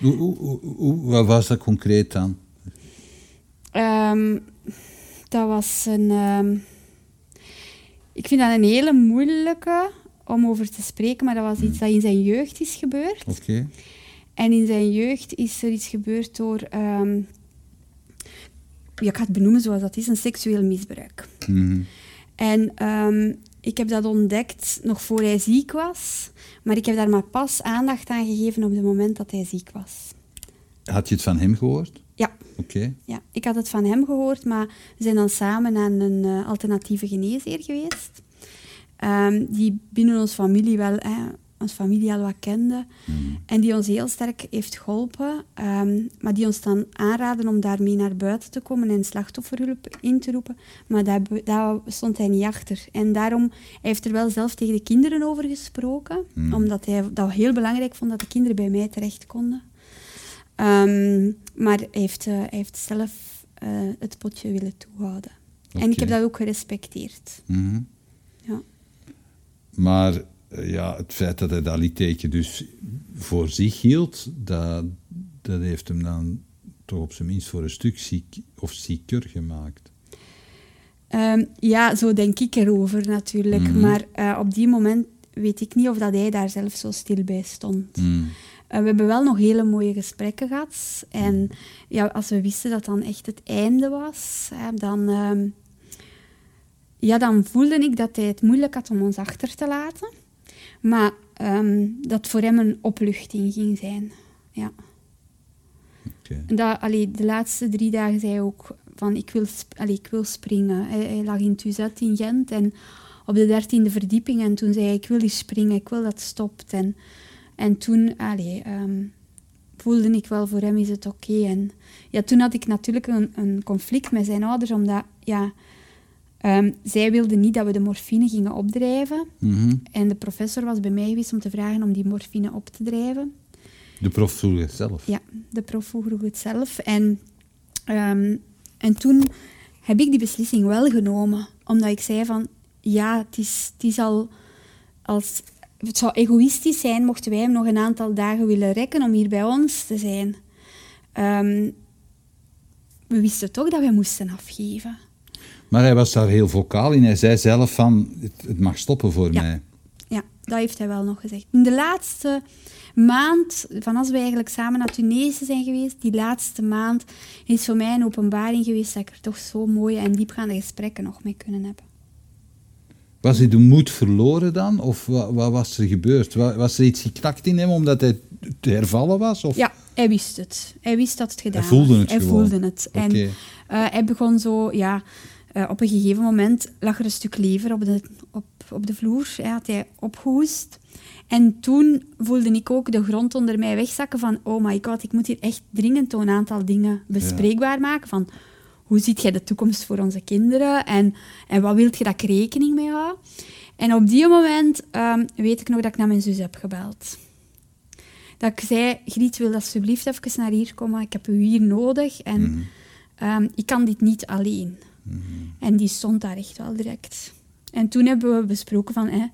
Hoe, hoe, hoe, wat was dat concreet dan? Um, dat was een. Um, ik vind dat een hele moeilijke om over te spreken, maar dat was iets dat in zijn jeugd is gebeurd. Oké. En in zijn jeugd is er iets gebeurd door. Um, ja, ik ga het benoemen zoals dat is: een seksueel misbruik. Mhm. En um, ik heb dat ontdekt nog voor hij ziek was, maar ik heb daar maar pas aandacht aan gegeven op het moment dat hij ziek was. Had je het van hem gehoord? Ja. Oké. Ja, ik had het van hem gehoord, maar we zijn dan samen aan een uh, alternatieve geneesheer geweest. Um, die binnen onze familie wel, eh, onze familie al wat kende. Mm. En die ons heel sterk heeft geholpen. Um, maar die ons dan aanraden om daarmee naar buiten te komen en slachtofferhulp in te roepen. Maar daar, daar stond hij niet achter. En daarom hij heeft er wel zelf tegen de kinderen over gesproken. Mm. Omdat hij dat heel belangrijk vond dat de kinderen bij mij terecht konden. Um, maar hij heeft, uh, hij heeft zelf uh, het potje willen toehouden. Okay. En ik heb dat ook gerespecteerd. Mm -hmm. Ja. Maar ja, het feit dat hij dat litteken dus voor zich hield, dat, dat heeft hem dan toch op zijn minst voor een stuk ziek of zieker gemaakt. Um, ja, zo denk ik erover natuurlijk. Mhm. Mm. Maar op die moment weet ik niet of dat hij daar zelf zo stil bij stond. Mm. Uh, we hebben wel nog hele mooie gesprekken gehad. En ja, als we wisten dat dan echt het einde was, hè, dan, uh, ja, dan voelde ik dat hij het moeilijk had om ons achter te laten. Maar um, dat voor hem een opluchting ging zijn. Ja. Okay. Dat, allee, de laatste drie dagen zei hij ook van ik wil, allee, ik wil springen. Hij, hij lag in Tuzet in Gent en op de dertiende verdieping. En toen zei hij ik wil hier springen, ik wil dat het stopt. En, en toen allee, um, voelde ik wel, voor hem is het oké. Okay. En ja, toen had ik natuurlijk een, een, conflict met zijn ouders, omdat ja, um, zij wilden niet dat we de morfine gingen opdrijven. Mm -hmm. En de professor was bij mij geweest om te vragen om die morfine op te drijven. De prof vroeg het zelf? Ja, de prof vroeg het zelf. En, um, en toen heb ik die beslissing wel genomen, omdat ik zei van, ja, het is, het is al als het zou egoïstisch zijn mochten wij hem nog een aantal dagen willen rekken om hier bij ons te zijn. Um, we wisten toch dat wij moesten afgeven. Maar hij was daar heel vocaal in. Hij zei zelf van, het, het mag stoppen voor ja. mij. Ja, dat heeft hij wel nog gezegd. In de laatste maand, van als we eigenlijk samen naar Tunesië zijn geweest, die laatste maand is voor mij een openbaring geweest dat ik er toch zo mooie en diepgaande gesprekken nog mee kunnen hebben. Was hij de moed verloren dan? Of wat, wat, was er gebeurd? Was er iets geknakt in hem omdat hij te hervallen was? Of? Ja, hij wist het. Hij wist dat het gedaan hij voelde was. Het hij gewoon. voelde het. Okay. En uh, hij begon zo, ja, uh, op een gegeven moment lag er een stuk lever op de, op, op de vloer. Hij had hij opgehoest. En toen voelde ik ook de grond onder mij wegzakken van, oh my god, ik moet hier echt dringend een aantal dingen bespreekbaar ja. maken. Van, hoe ziet jij de toekomst voor onze kinderen en, en wat wilt je dat ik rekening mee hou? En op die moment um, weet ik nog dat ik naar mijn zus heb gebeld. Dat ik zei, Griet, wil alsjeblieft even naar hier komen, ik heb u hier nodig en Mhm. um, ik kan dit niet alleen. En die stond daar echt wel direct. En toen hebben we besproken van, hè,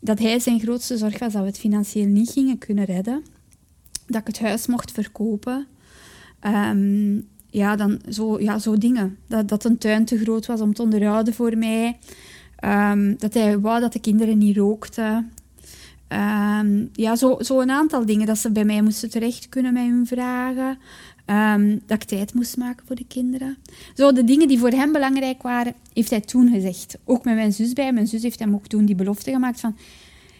dat hij zijn grootste zorg was dat we het financieel niet gingen kunnen redden. Dat ik het huis mocht verkopen. Um, ja, dan zo, ja, zo dingen. Dat, dat een tuin te groot was om te onderhouden voor mij. Um, dat hij wou dat de kinderen niet rookten. Um, ja, zo, zo een aantal dingen. Dat ze bij mij moesten terecht kunnen met hun vragen. Um, dat ik tijd moest maken voor de kinderen. Zo, de dingen die voor hem belangrijk waren, heeft hij toen gezegd. Ook met mijn zus bij. Mijn zus heeft hem ook toen die belofte gemaakt van...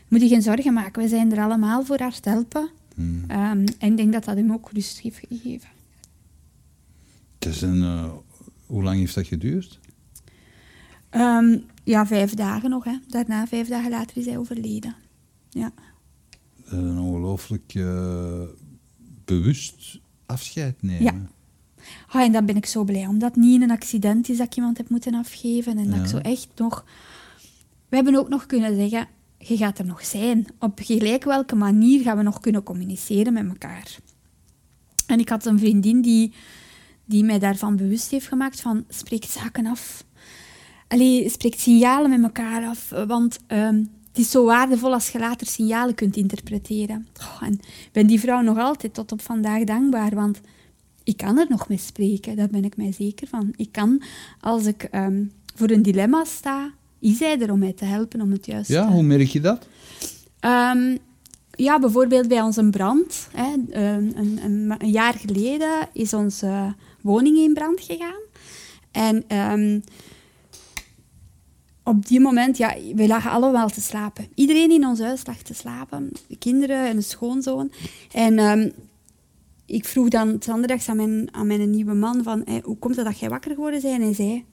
Moet je geen zorgen maken, we zijn er allemaal voor haar te helpen. Hmm. en ik denk dat dat hem ook rust heeft gegeven. Het is een, uh, hoe lang heeft dat geduurd? Um, ja, vijf dagen nog. Hè. Daarna, vijf dagen later, is hij overleden. Ja. Een ongelooflijk uh, bewust afscheid nemen. Ja. Oh, en dan ben ik zo blij, omdat het niet een accident is dat ik iemand heb moeten afgeven. En Ja. dat ik zo echt nog... We hebben ook nog kunnen zeggen, je gaat er nog zijn. Op gelijk welke manier gaan we nog kunnen communiceren met elkaar. En ik had een vriendin die, die mij daarvan bewust heeft gemaakt van spreek zaken af. Allee, spreek signalen met elkaar af, want ehm, het is zo waardevol als je later signalen kunt interpreteren. Oh, en ik ben die vrouw nog altijd tot op vandaag dankbaar, want ik kan er nog mee spreken, daar ben ik mij zeker van. Ik kan, als ik ehm, voor een dilemma sta, is zij er om mij te helpen om het juist Ja, te hoe merk je dat? Ehm, ja, bijvoorbeeld bij onze brand. Hè, een, een, een, jaar geleden is onze woning in brand gegaan. En ehm, op die moment, ja, we lagen allemaal te slapen. Iedereen in ons huis lag te slapen. De kinderen en de schoonzoon. En ehm, ik vroeg dan zanderdags aan mijn, aan mijn nieuwe man van, hoe komt het dat jij wakker geworden bent? En hij zei,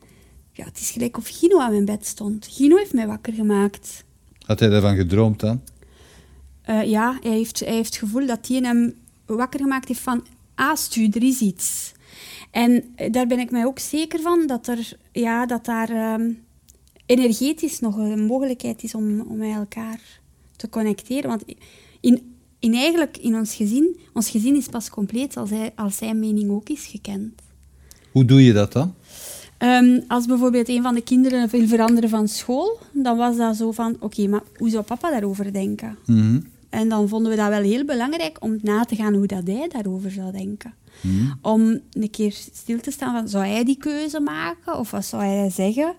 ja, het is gelijk of Gino aan mijn bed stond. Gino heeft mij wakker gemaakt. Had hij daarvan gedroomd dan? Uh, ja, hij heeft, hij heeft het gevoel dat hij hem wakker gemaakt heeft van, ah, stu, er is iets. En eh, daar ben ik mij ook zeker van dat, er, ja, dat daar um, energetisch nog een mogelijkheid is om, om met elkaar te connecteren. Want in, in eigenlijk in ons gezin, ons gezin is pas compleet als, hij, als zijn mening ook is gekend. Hoe doe je dat dan? Um, als bijvoorbeeld een van de kinderen wil veranderen van school, dan was dat zo van, oké, maar hoe zou papa daarover denken? Mm -hmm. En dan vonden we dat wel heel belangrijk om na te gaan hoe dat hij daarover zou denken. Mm -hmm. Om een keer stil te staan van, zou hij die keuze maken? Of wat zou hij zeggen?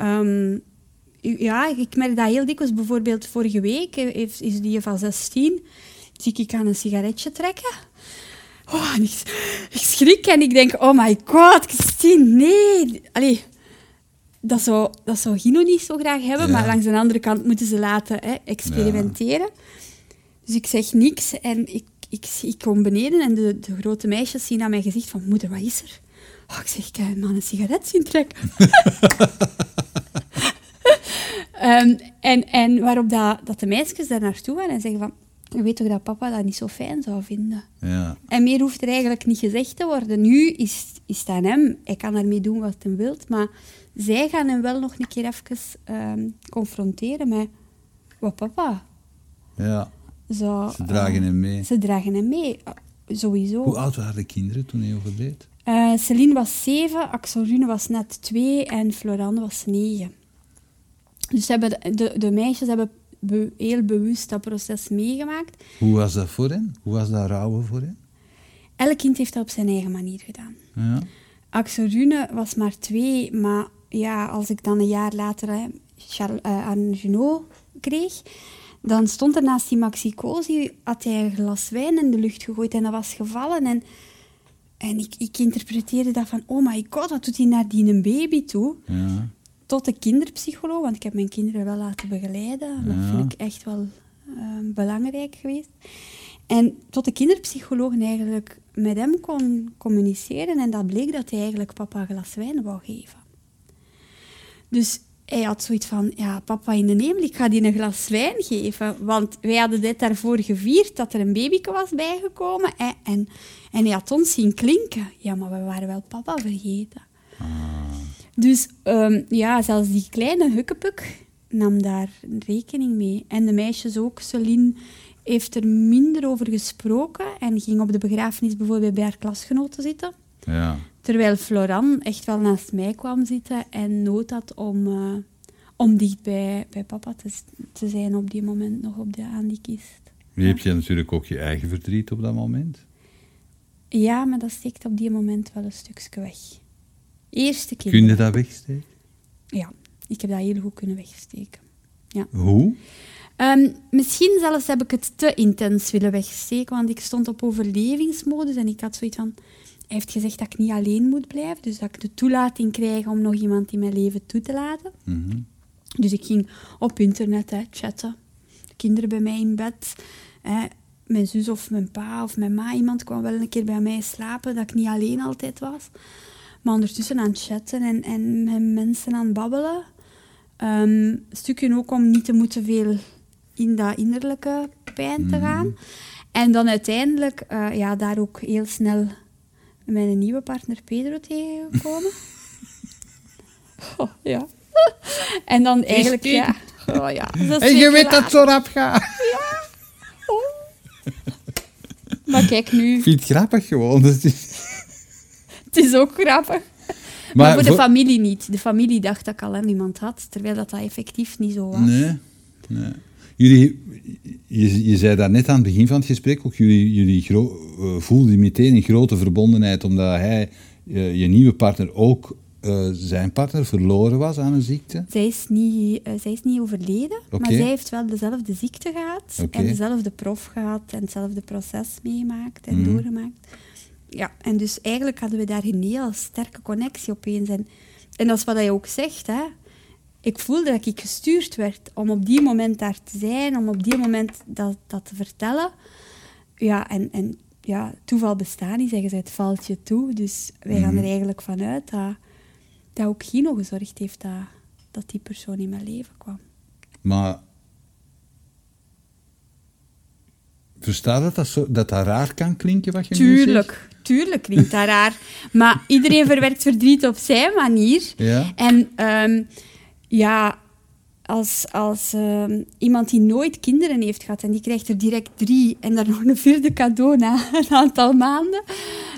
Um, ja, ik merk dat heel dikwijls. Bijvoorbeeld vorige week heeft, is die van 16. Zie ik aan een sigaretje trekken. Oh, ik, ik, schrik en ik denk, oh my god, Christine, nee. Allee, dat zou, dat zou Gino niet zo graag hebben, Ja. maar langs de andere kant moeten ze laten hè, experimenteren. Dus ik zeg niks en ik, ik, ik kom beneden en de, de grote meisjes zien aan mijn gezicht van, moeder, wat is er? Oh, ik zeg, ik heb aan een sigaret zien trekken. [LAUGHS] Ehm, en, en waarop dat, dat de meisjes daar naartoe gaan en zeggen van, je weet toch dat papa dat niet zo fijn zou vinden? Ja. En meer hoeft er eigenlijk niet gezegd te worden. Nu is, is het aan hem. Hij kan ermee doen wat hij wil. Maar zij gaan hem wel nog een keer even ehm, confronteren met... Wat papa? ja. Zo, Ze dragen eh, hem mee. Ze dragen hem mee. eh, Sowieso. Hoe oud waren de kinderen toen hij overleed? Eh, Celine was zeven, Axel Rune was net twee en Florane was negen. Dus hebben de, de, de meisjes hebben be- heel bewust dat proces meegemaakt. Hoe was dat voor hen? Hoe was dat rouwen voor hen? Elk kind heeft dat op zijn eigen manier gedaan. Ja. Axel Rune was maar twee, maar ja, als ik dan een jaar later hè, Charles, eh, aan Junot kreeg, dan stond er naast die maxicosi, had hij een glas wijn in de lucht gegooid en dat was gevallen. En, en ik, ik interpreteerde dat van, oh my god, wat doet hij naar die een baby toe? ja. Tot de kinderpsycholoog, want ik heb mijn kinderen wel laten begeleiden. Dat Ja. vind ik echt wel eh, belangrijk geweest. En tot de kinderpsycholoog eigenlijk met hem kon communiceren en dat bleek dat hij eigenlijk papa een glas wijn wou geven. Dus hij had zoiets van, ja, papa in de hemel, ik ga die een glas wijn geven. Want wij hadden dit daarvoor gevierd, dat er een babyke was bijgekomen. En, en, en hij had ons zien klinken. Ja, maar we waren wel papa vergeten. Dus ehm, ja, zelfs die kleine hukkepuk nam daar rekening mee. En de meisjes ook. Celine heeft er minder over gesproken en ging op de begrafenis bijvoorbeeld bij haar klasgenoten zitten. ja. Terwijl Floran echt wel naast mij kwam zitten en nood had om, eh, om dicht bij, bij papa te, te zijn op die moment nog op de, aan die kist. Je hebt je natuurlijk ook je eigen verdriet op dat moment. Ja, maar dat steekt op die moment wel een stukje weg. Eerste keer. Kun je dat wegsteken? Ja, ik heb dat heel goed kunnen wegsteken. Hoe? Ehm, misschien zelfs heb ik het te intens willen wegsteken, want ik stond op overlevingsmodus en ik had zoiets van... Hij heeft gezegd dat ik niet alleen moet blijven, dus dat ik de toelating krijg om nog iemand in mijn leven toe te laten. Mhm. Dus ik ging op internet hè, chatten. Kinderen bij mij in bed. Hè. Mijn zus of mijn pa of mijn ma, iemand kwam wel een keer bij mij slapen, dat ik niet alleen altijd was. Maar ondertussen aan het chatten en, en met mensen aan het babbelen. Ehm, een stukje ook om niet te moeten veel in dat innerlijke pijn te gaan. En dan uiteindelijk eh, ja, daar ook heel snel mijn nieuwe partner Pedro tegengekomen. [LAUGHS] oh, ja. En dan eigenlijk, ja... Oh, ja. En je weet dat het zo rap gaat. Maar kijk nu, Ik vind het grappig gewoon. Dat is- het is ook grappig. Maar, voor de familie niet. De familie dacht dat ik al iemand had, terwijl dat, dat effectief niet zo was. Nee, nee. Jullie, je, je zei daar net aan het begin van het gesprek ook, jullie, jullie eh, voelden meteen een grote verbondenheid omdat hij, eh, je nieuwe partner, ook eh, zijn partner verloren was aan een ziekte. Zij is niet, zij is niet overleden, maar zij heeft wel dezelfde ziekte gehad en dezelfde prof gehad en hetzelfde proces meegemaakt en Mhm. doorgemaakt. Ja, en dus eigenlijk hadden we daar een heel sterke connectie opeens. En, en dat is wat hij ook zegt, hè. Ik voelde dat ik gestuurd werd om op die moment daar te zijn, om op die moment dat, dat te vertellen. Ja, en, en ja, toeval bestaat niet, zeggen ze, het valt je toe. Dus wij gaan Mhm. er eigenlijk vanuit dat, dat ook Gino gezorgd heeft dat, dat die persoon in mijn leven kwam. Maar versta dat dat, zo, dat dat raar kan klinken wat je nu zegt? Tuurlijk, tuurlijk klinkt dat raar. Maar iedereen verwerkt verdriet op zijn manier. Ja? En ehm, ja, als, als ehm, iemand die nooit kinderen heeft gehad en die krijgt er direct drie en daar nog een vierde cadeau na een aantal maanden,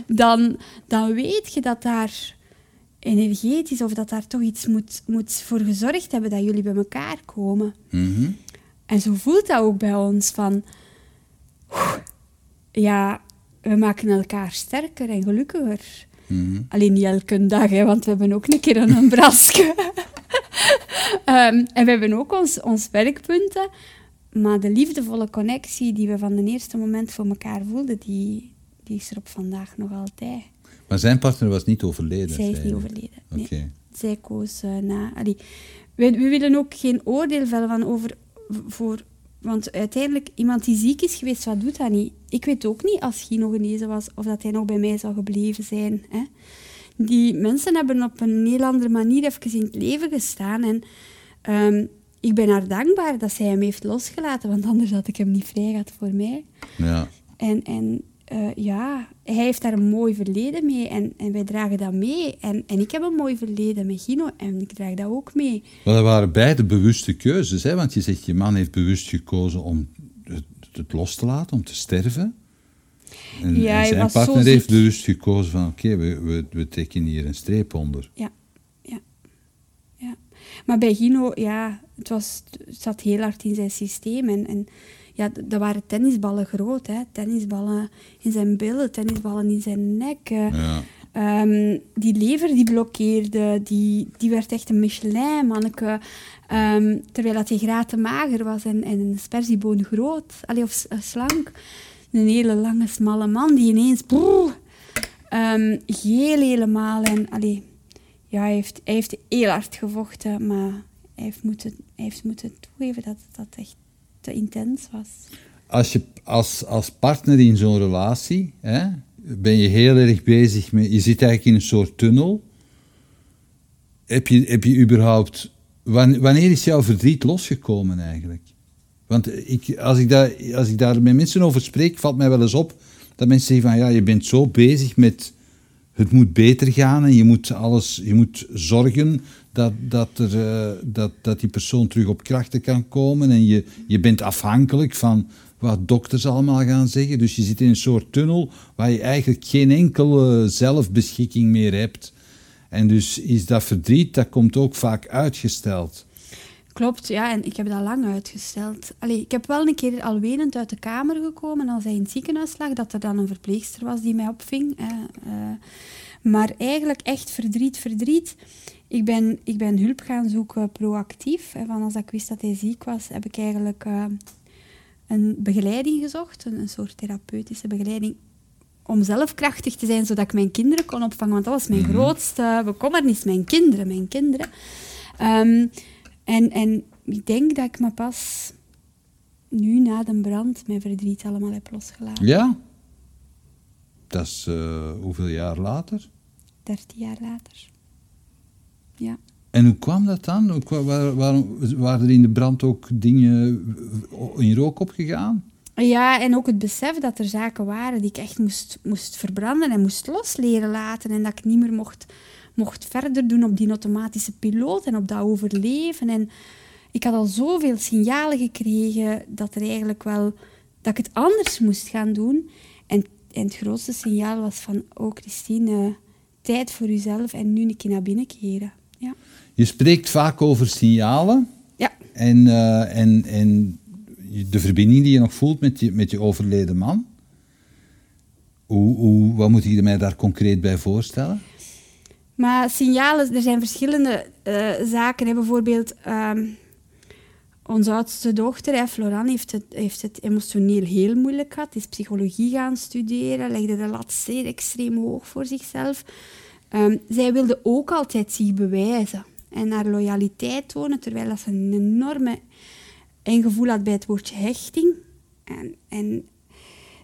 dan, dan weet je dat daar energetisch of dat daar toch iets moet, moet voor gezorgd hebben dat jullie bij elkaar komen. Mhm. En zo voelt dat ook bij ons van... Ja, we maken elkaar sterker en gelukkiger. Mhm. Alleen niet elke dag, hè, want we hebben ook een keer een brasje. [LAUGHS] Ehm, en we hebben ook ons, ons werkpunten. Maar de liefdevolle connectie die we van het eerste moment voor elkaar voelden, die, die is er op vandaag nog altijd. Maar zijn partner was niet overleden? Zij is niet overleden. Nee. Oké. Zij koos eh, na. Allee, we, we willen ook geen oordeel vellen van over. Voor, want uiteindelijk, iemand die ziek is geweest, wat doet dat niet? Ik weet ook niet als Gino genezen was of dat hij nog bij mij zou gebleven zijn. Hè? Die mensen hebben op een heel andere manier even in het leven gestaan. En ehm, ik ben haar dankbaar dat zij hem heeft losgelaten, want anders had ik hem niet vrij gehad voor mij. Ja. En, en eh, ja, hij heeft daar een mooi verleden mee en, en wij dragen dat mee. En, en ik heb een mooi verleden met Gino en ik draag dat ook mee. Maar dat waren beide bewuste keuzes, hè? want je zegt je man heeft bewust gekozen om het, het los te laten, om te sterven. En, Ja, en zijn partner heeft bewust gekozen van oké, we, we, we trekken hier een streep onder. Ja, ja, ja. Maar bij Gino, ja, het, was, het zat heel hard in zijn systeem. En, en ja, dat waren tennisballen groot, hè. Tennisballen in zijn billen, tennisballen in zijn nek. eh. Ja. Ehm, die lever die blokkeerde, die, die werd echt een Michelin-manneke. Ehm, terwijl dat hij graten mager was en, en een sperzieboon groot, allee, of eh, slank. Een hele lange, smalle man die ineens... brrr, ehm, geel helemaal. En, allee, ja, hij, heeft, hij heeft heel hard gevochten, maar hij heeft moeten, hij heeft moeten toegeven dat dat echt te intens was. Als je als, als partner in zo'n relatie, hè, ben je heel erg bezig met, je zit eigenlijk in een soort tunnel. Heb je, heb je überhaupt, wan- wanneer is jouw verdriet losgekomen eigenlijk? Want ik, als, ik daar, als ik daar met mensen over spreek, valt mij wel eens op dat mensen zeggen van ja, je bent zo bezig met het moet beter gaan en je moet, alles, je moet zorgen dat, dat, er, eh, dat, dat die persoon terug op krachten kan komen en je, je bent afhankelijk van wat dokters allemaal gaan zeggen. Dus je zit in een soort tunnel waar je eigenlijk geen enkele zelfbeschikking meer hebt. En dus is dat verdriet, dat komt ook vaak uitgesteld. Klopt, ja, en ik heb dat lang uitgesteld. Allee, ik heb wel een keer al wenend uit de kamer gekomen als hij in het ziekenhuis lag, dat er dan een verpleegster was die mij opving. eh, eh. maar eigenlijk echt verdriet, verdriet. Ik ben, ik ben hulp gaan zoeken proactief. En van als ik wist dat hij ziek was, heb ik eigenlijk eh, een begeleiding gezocht, een, een soort therapeutische begeleiding om zelf krachtig te zijn, zodat ik mijn kinderen kon opvangen. Want dat was mijn grootste bekommernis, mijn kinderen, mijn kinderen. Ehm, en, en ik denk dat ik me pas nu na de brand mijn verdriet allemaal heb losgelaten. Ja? Dat is eh, hoeveel jaar later? Dertien jaar later. Ja. En hoe kwam dat dan? Hoe kwa- waar- waarom, waren er in de brand ook dingen in rook opgegaan? Ja, en ook het besef dat er zaken waren die ik echt moest, moest verbranden en moest losleren laten. En dat ik niet meer mocht, mocht verder doen op die automatische piloot en op dat overleven. En ik had al zoveel signalen gekregen dat er eigenlijk wel dat ik het anders moest gaan doen. En, en het grootste signaal was van, oh Christine, tijd voor jezelf en nu een keer naar binnen keren. Ja. Je spreekt vaak over signalen Ja. en, eh, en, en de verbinding die je nog voelt met je, met je overleden man. Hoe, hoe, wat moet je mij daar concreet bij voorstellen? Maar signalen, er zijn verschillende eh, zaken. Hè. Bijvoorbeeld, ehm, onze oudste dochter, hè, Floran, heeft het, heeft het emotioneel heel moeilijk gehad. Is psychologie gaan studeren, legde de lat zeer extreem hoog voor zichzelf. Ehm, zij wilde ook altijd zich bewijzen en haar loyaliteit tonen, terwijl dat ze een enorme eng gevoel had bij het woordje hechting. En, en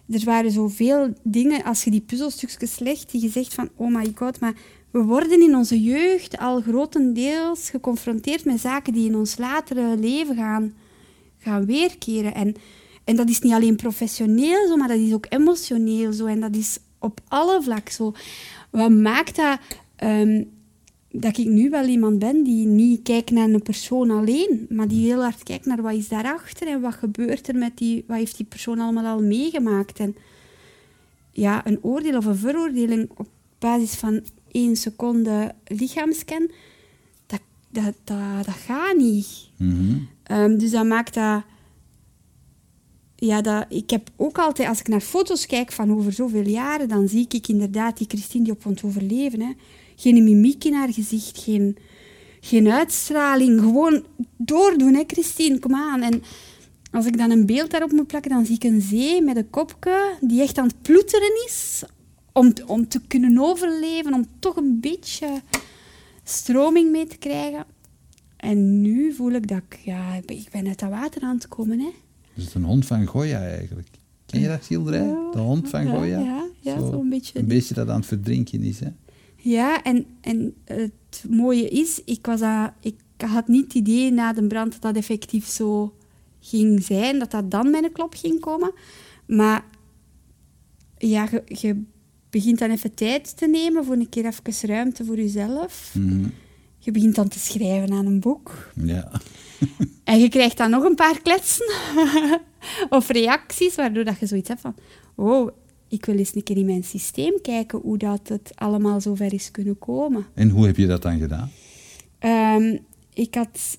er waren zoveel dingen, als je die puzzelstukjes legt, die je zegt van, oh my god, maar we worden in onze jeugd al grotendeels geconfronteerd met zaken die in ons latere leven gaan, gaan weerkeren. En, en dat is niet alleen professioneel zo, maar dat is ook emotioneel zo. En dat is op alle vlakken zo. Wat maakt dat ehm, dat ik nu wel iemand ben die niet kijkt naar een persoon alleen, maar die heel hard kijkt naar wat is daarachter en wat gebeurt er met die, wat heeft die persoon allemaal al meegemaakt. En ja, een oordeel of een veroordeling op basis van één seconde lichaamscan, dat, dat, dat, dat gaat niet. Mhm. Ehm, dus dat maakt dat... Ja, ik heb ook altijd, als ik naar foto's kijk van over zoveel jaren, dan zie ik inderdaad die Christine die op het overleven. Hè. Geen mimiek in haar gezicht, geen, geen uitstraling. Gewoon doordoen, hè, Christine, kom aan. En als ik dan een beeld daarop moet plakken, dan zie ik een zee met een kopje die echt aan het ploeteren is om, om te kunnen overleven, om toch een beetje stroming mee te krijgen. En nu voel ik dat ik, ja, ik ben uit dat water aan het komen. Hè. Is een hond van Goya eigenlijk. Ken je dat schilderij? Ja, De hond van Goya? ja, ja, Zo, zo'n beetje. Een beetje dat aan het verdrinken is. Hè? Ja, en, en het mooie is, ik, was ik had niet het idee na de brand dat dat effectief zo ging zijn, dat dat dan met een klop ging komen. Maar ja, je, je begint dan even tijd te nemen voor een keer even ruimte voor jezelf. Mhm. Je begint dan te schrijven aan een boek. Ja. En je krijgt dan nog een paar kletsen [LAUGHS] of reacties, waardoor dat je zoiets hebt van... Oh, ik wil eens een keer in mijn systeem kijken hoe dat het allemaal zo ver is kunnen komen. En hoe heb je dat dan gedaan? Ehm, ik had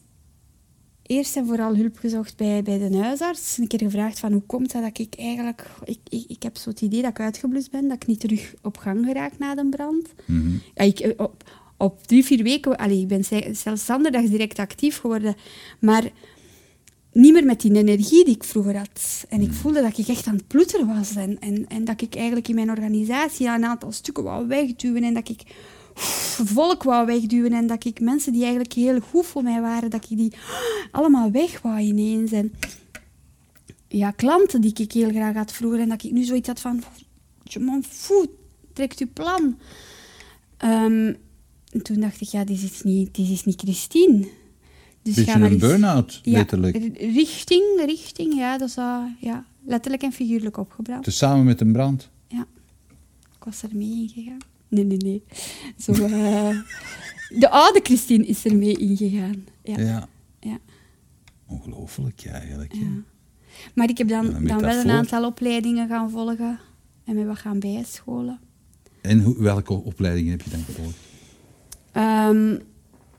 eerst en vooral hulp gezocht bij, bij de huisarts. Een keer gevraagd van hoe komt dat dat ik eigenlijk... Ik, ik, ik heb zo het idee dat ik uitgeblust ben, dat ik niet terug op gang geraak na de brand. Mhm. Ja, ik, eh, op, op drie, vier weken... Allee, ik ben ze- zelfstandig direct actief geworden. Maar niet meer met die energie die ik vroeger had. En ik voelde dat ik echt aan het ploeteren was. En, en, en dat ik eigenlijk in mijn organisatie een aantal stukken wou wegduwen. En dat ik volk wou wegduwen. En dat ik mensen die eigenlijk heel goed voor mij waren, dat ik die allemaal weg wou ineens. En ja, klanten die ik heel graag had vroeger. En dat ik nu zoiets had van... Je m'en fout, trekt je plan. Ehm, en toen dacht ik, ja, dit is niet, dit is niet Christine. Dus Beetje ga maar een burn-out, ja, letterlijk. richting, richting, ja, dat is uh, ja, letterlijk en figuurlijk opgebracht. Dus samen met een brand. Ja, ik was er mee ingegaan. Nee, nee, nee. Zo, eh, de oude Christine is er mee ingegaan. Ja, ja. Ja. ja. Ongelooflijk eigenlijk. hè. Maar ik heb dan, Ja, dan wel een aantal opleidingen gaan volgen en me wat gaan bijscholen. En hoe, welke opleidingen heb je dan gevolgd? Ehm,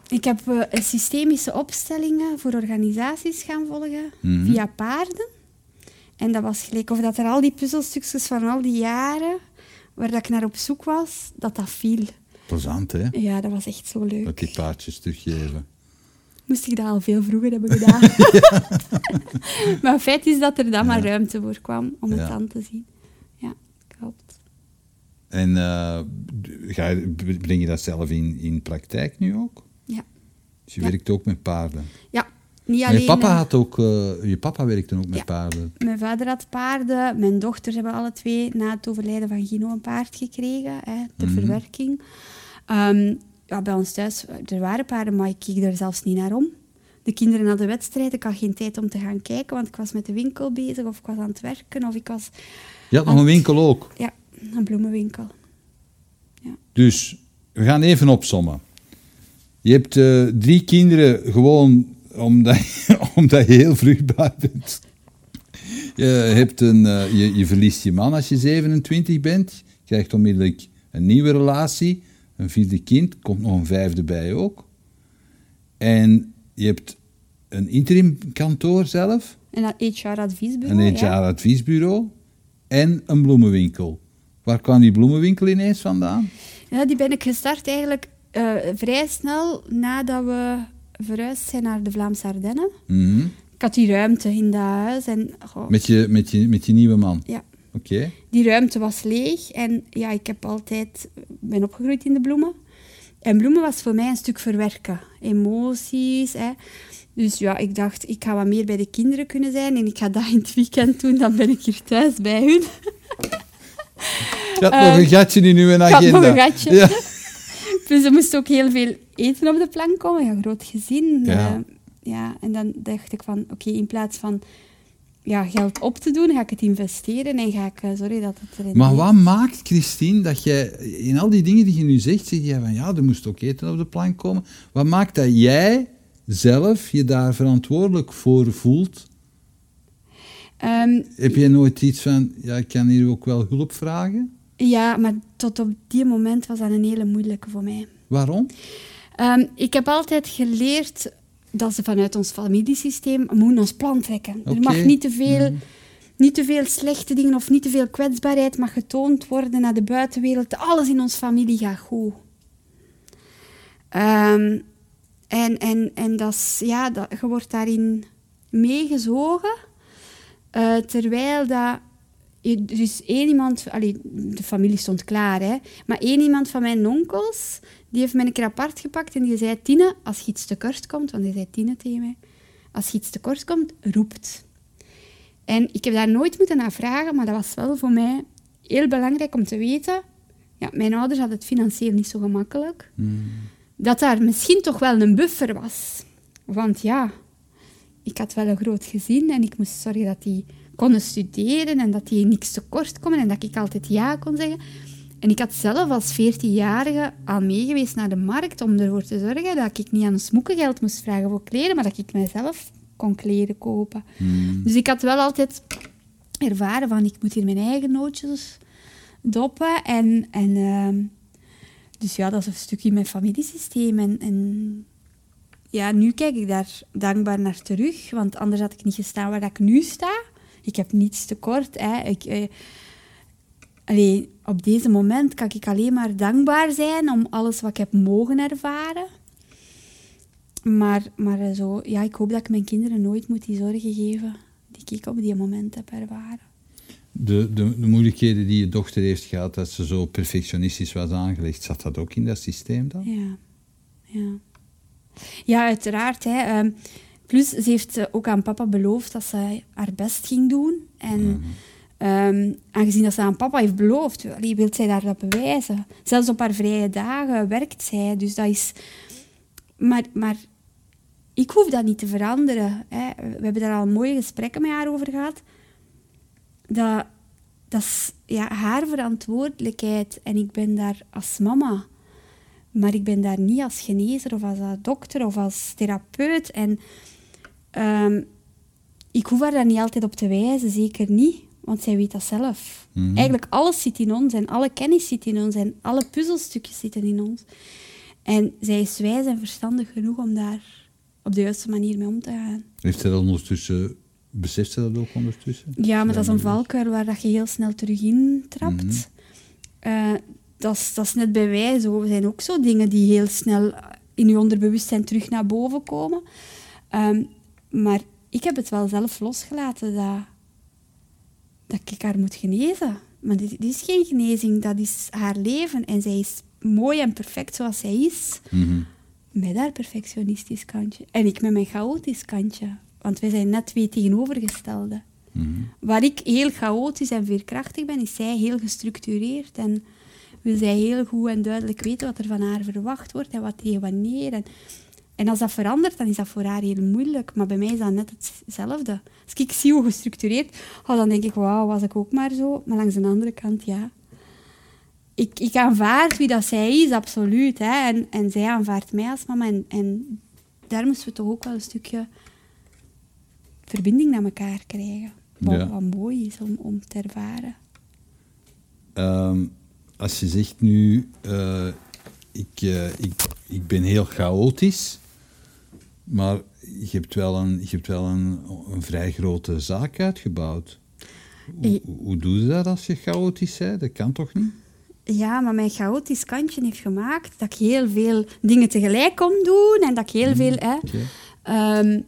ik heb eh, systemische opstellingen voor organisaties gaan volgen Mhm. via paarden. En dat was gelijk of dat er al die puzzelstukjes van al die jaren waar dat ik naar op zoek was, dat dat viel. Plezant, hè? Ja, dat was echt zo leuk. Dat die paardjes teruggeven. Moest ik dat al veel vroeger hebben [LAUGHS] gedaan. maar het feit is dat er dan maar ruimte voor kwam om Ja. het aan te zien. En eh, ga je, breng je dat zelf in, in praktijk nu ook? Ja, Dus je Ja. werkt ook met paarden. ja niet alleen... je papa, eh, had ook, eh, je papa werkte ook met Ja. paarden. Mijn vader had paarden. Mijn dochters hebben alle twee na het overlijden van Gino een paard gekregen, hè, ter Mhm. verwerking. Ehm, ja, bij ons thuis, er waren paarden, maar ik keek er zelfs niet naar om. De kinderen hadden wedstrijd, ik had geen tijd om te gaan kijken, want ik was met de winkel bezig, of ik was aan het werken, of ik was... Je had nog een winkel ook. Ja, een bloemenwinkel. Dus we gaan even opsommen. Je hebt eh, drie kinderen gewoon omdat, [LAUGHS] omdat je heel vruchtbaar bent. Je, hebt een, eh, je, je verliest je man als je 27 bent. Je krijgt onmiddellijk een nieuwe relatie. Een vierde kind. Komt nog een vijfde bij ook. En je hebt een interim kantoor zelf. En een HR-adviesbureau. Een HR-adviesbureau. En een bloemenwinkel. Waar kwam die bloemenwinkel ineens vandaan? Ja, die ben ik gestart eigenlijk uh, vrij snel nadat we verhuisd zijn naar de Vlaamse Ardennen. Mhm. Ik had die ruimte in dat huis. En, met, je, met, je, met je nieuwe man? Ja. Oké. Die ruimte was leeg en ja, ik heb altijd, ben opgegroeid in de bloemen. En bloemen was voor mij een stuk verwerken. Emoties. Hè. Dus ja, ik dacht, ik ga wat meer bij de kinderen kunnen zijn en ik ga dat in het weekend doen, dan ben ik hier thuis bij hun. Je had nog een ehm, gatje in uw agenda. Ik had nog een gatje. Ja. [LAUGHS] dus er moest ook heel veel eten op de plank komen. Ja, groot gezin. Ja. Uh, ja, en dan dacht ik van, oké, in plaats van ja, geld op te doen, ga ik het investeren en ga ik uh, zorgen dat het erin Maar wat maakt, Christine, dat jij in al die dingen die je nu zegt, zeg je van ja, er moest ook eten op de plank komen. Wat maakt dat jij zelf je daar verantwoordelijk voor voelt? Um, Heb jij nooit iets van, ja, ik kan hier ook wel hulp vragen? Ja, maar tot op die moment was dat een hele moeilijke voor mij. Waarom? Um, ik heb altijd geleerd dat ze vanuit ons familiesysteem moeten ons plan trekken. Er mag niet te, veel, mm. niet te veel slechte dingen of niet te veel kwetsbaarheid mag getoond worden naar de buitenwereld. Alles in onze familie gaat goed. Um, en, en, en dat ja, dat, je wordt daarin meegezogen. Uh, terwijl dat er is één iemand, allee, de familie stond klaar, hè, maar één iemand van mijn onkels, die heeft mij een keer apart gepakt en die zei, Tine, als je iets tekort komt, want hij zei Tine tegen mij, als je iets tekort komt, roept. En ik heb daar nooit moeten naar vragen, maar dat was wel voor mij heel belangrijk om te weten. Ja, mijn ouders hadden het financieel niet zo gemakkelijk. Hmm. Dat daar misschien toch wel een buffer was. Want ja, ik had wel een groot gezin en ik moest zorgen dat die konden studeren en dat die niks tekort komen en dat ik altijd ja kon zeggen. En ik had zelf als 14-jarige al meegeweest naar de markt om ervoor te zorgen dat ik niet aan een smoekengeld moest vragen voor kleren, maar dat ik mijzelf kon kleren kopen. Hmm. Dus ik had wel altijd ervaren van ik moet hier mijn eigen nootjes doppen. En, en, uh, dus ja, dat is een stukje mijn familiesysteem. En, en ja, nu kijk ik daar dankbaar naar terug, want anders had ik niet gestaan waar ik nu sta. Ik heb niets tekort. Hè. Ik, eh, allee, op deze moment kan ik alleen maar dankbaar zijn om alles wat ik heb mogen ervaren. Maar, maar eh, zo, ja, ik hoop dat ik mijn kinderen nooit moet die zorgen geven die ik op die moment heb ervaren. De, de, de, moeilijkheden die je dochter heeft gehad, dat ze zo perfectionistisch was aangelegd, zat dat ook in dat systeem dan? Ja, ja. Ja, uiteraard. Hè. Ehm, plus, ze heeft eh, ook aan papa beloofd dat ze haar best ging doen. En Mhm. ehm, aangezien dat ze aan papa heeft beloofd, wil zij daar dat bewijzen. Zelfs op haar vrije dagen werkt zij. Dus dat is... Maar, maar ik hoef dat niet te veranderen. Hè. We hebben daar al mooie gesprekken met haar over gehad. Dat, dat is ja, haar verantwoordelijkheid. En ik ben daar als mama. Maar ik ben daar niet als genezer of als dokter of als therapeut. En ehm, ik hoef haar daar niet altijd op te wijzen, zeker niet. Want zij weet dat zelf. Mhm. Eigenlijk alles zit in ons en alle kennis zit in ons en alle puzzelstukjes zitten in ons. En zij is wijs en verstandig genoeg om daar op de juiste manier mee om te gaan. Heeft zij dat ondertussen, beseft zij dat ook ondertussen? Ja, maar dat is een valkuil waar dat je heel snel terug in trapt. Mhm. Eh, dat, is, dat is net bij wij zo. Er zijn ook zo dingen die heel snel in je onderbewustzijn terug naar boven komen. Ehm, maar ik heb het wel zelf losgelaten dat, dat ik haar moet genezen. Maar dit, dit is geen genezing, dat is haar leven. En zij is mooi en perfect zoals zij is. Mhm. Met haar perfectionistisch kantje. En ik met mijn chaotisch kantje. Want wij zijn net twee tegenovergestelde. Mhm. Waar ik heel chaotisch en veerkrachtig ben, is zij heel gestructureerd. En wil zij heel goed en duidelijk weten wat er van haar verwacht wordt en wat tegen wanneer. En, en als dat verandert, dan is dat voor haar heel moeilijk. Maar bij mij is dat net hetzelfde. Als ik zie hoe gestructureerd, oh, dan denk ik, wauw, was ik ook maar zo. Maar langs de andere kant, ja. Ik, ik aanvaard wie dat zij is, absoluut. Hè. En, en zij aanvaardt mij als mama. En, en daar moesten we toch ook wel een stukje verbinding naar elkaar krijgen. wat, Ja. wat mooi is om, om te ervaren. Ehm, als je zegt nu, eh, ik, eh, ik, ik ben heel chaotisch, maar je hebt wel een, je hebt wel een, een vrij grote zaak uitgebouwd. Hoe, hoe doe je dat als je chaotisch bent? Dat kan toch niet? Ja, maar mijn chaotisch kantje heeft gemaakt dat ik heel veel dingen tegelijk kon doen en dat ik heel veel... Hè. Ehm,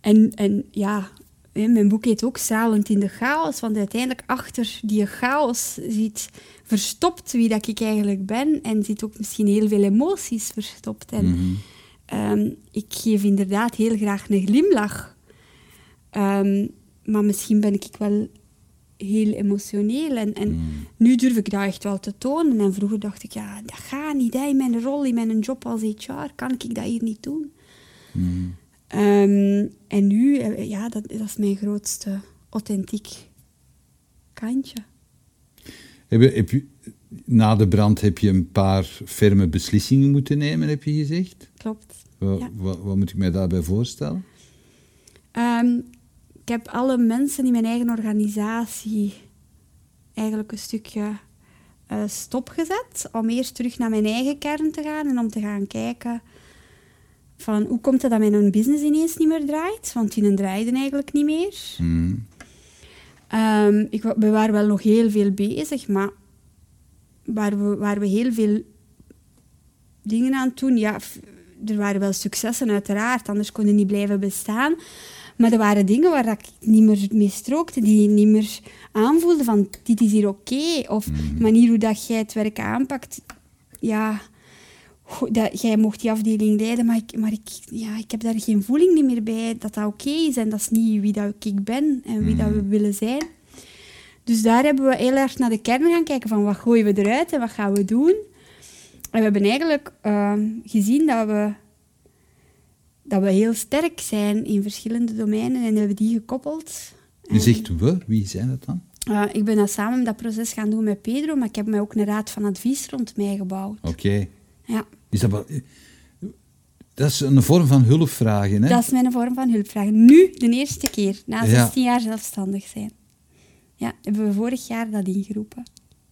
en, en ja, mijn boek heet ook Stralend in de chaos, want uiteindelijk achter die chaos zit verstopt wie dat ik eigenlijk ben en zit ook misschien heel veel emoties verstopt. En Mhm. Ehm, ik geef inderdaad heel graag een glimlach. Ehm, maar misschien ben ik wel heel emotioneel. En, en nu durf ik dat echt wel te tonen. En vroeger dacht ik, ja, dat gaat niet. Hè. In mijn rol, in mijn job als HR, kan ik dat hier niet doen. Ehm, en nu, eh, ja, dat, dat is mijn grootste authentiek kantje. Heb je, heb je, na de brand heb je een paar ferme beslissingen moeten nemen, heb je gezegd. Wat, Ja. wat, wat moet ik mij daarbij voorstellen? Ehm, ik heb alle mensen in mijn eigen organisatie eigenlijk een stukje eh, stopgezet. Om eerst terug naar mijn eigen kern te gaan en om te gaan kijken van hoe komt het dat mijn business ineens niet meer draait? Want die draaide eigenlijk niet meer. Mhm. Ehm, ik, we waren wel nog heel veel bezig, maar waar we, waar we heel veel dingen aan doen. Ja, er waren wel successen uiteraard, anders kon je niet blijven bestaan. Maar er waren dingen waar ik niet meer mee strookte, die niet meer aanvoelde van dit is hier oké. Of de manier hoe dat jij het werk aanpakt, ja, dat, jij mocht die afdeling leiden, maar, ik, maar ik, ja, ik heb daar geen voeling meer bij dat dat oké is en dat is niet wie dat ik ben en wie dat we willen zijn. Dus daar hebben we heel erg naar de kern gaan kijken van wat gooien we eruit en wat gaan we doen. En we hebben eigenlijk ehm, gezien dat we, dat we heel sterk zijn in verschillende domeinen en hebben die gekoppeld. Je zegt we, wie zijn dat dan? eh, ik ben dan samen dat proces gaan doen met Pedro, maar ik heb mij ook een raad van advies rond mij gebouwd. Oké. Ja, Is dat, wel- dat is een vorm van hulp vragen, hè? dat is mijn vorm van hulpvragen. Nu, de eerste keer, na Ja. 16 jaar zelfstandig zijn. Ja, hebben we vorig jaar dat ingeroepen.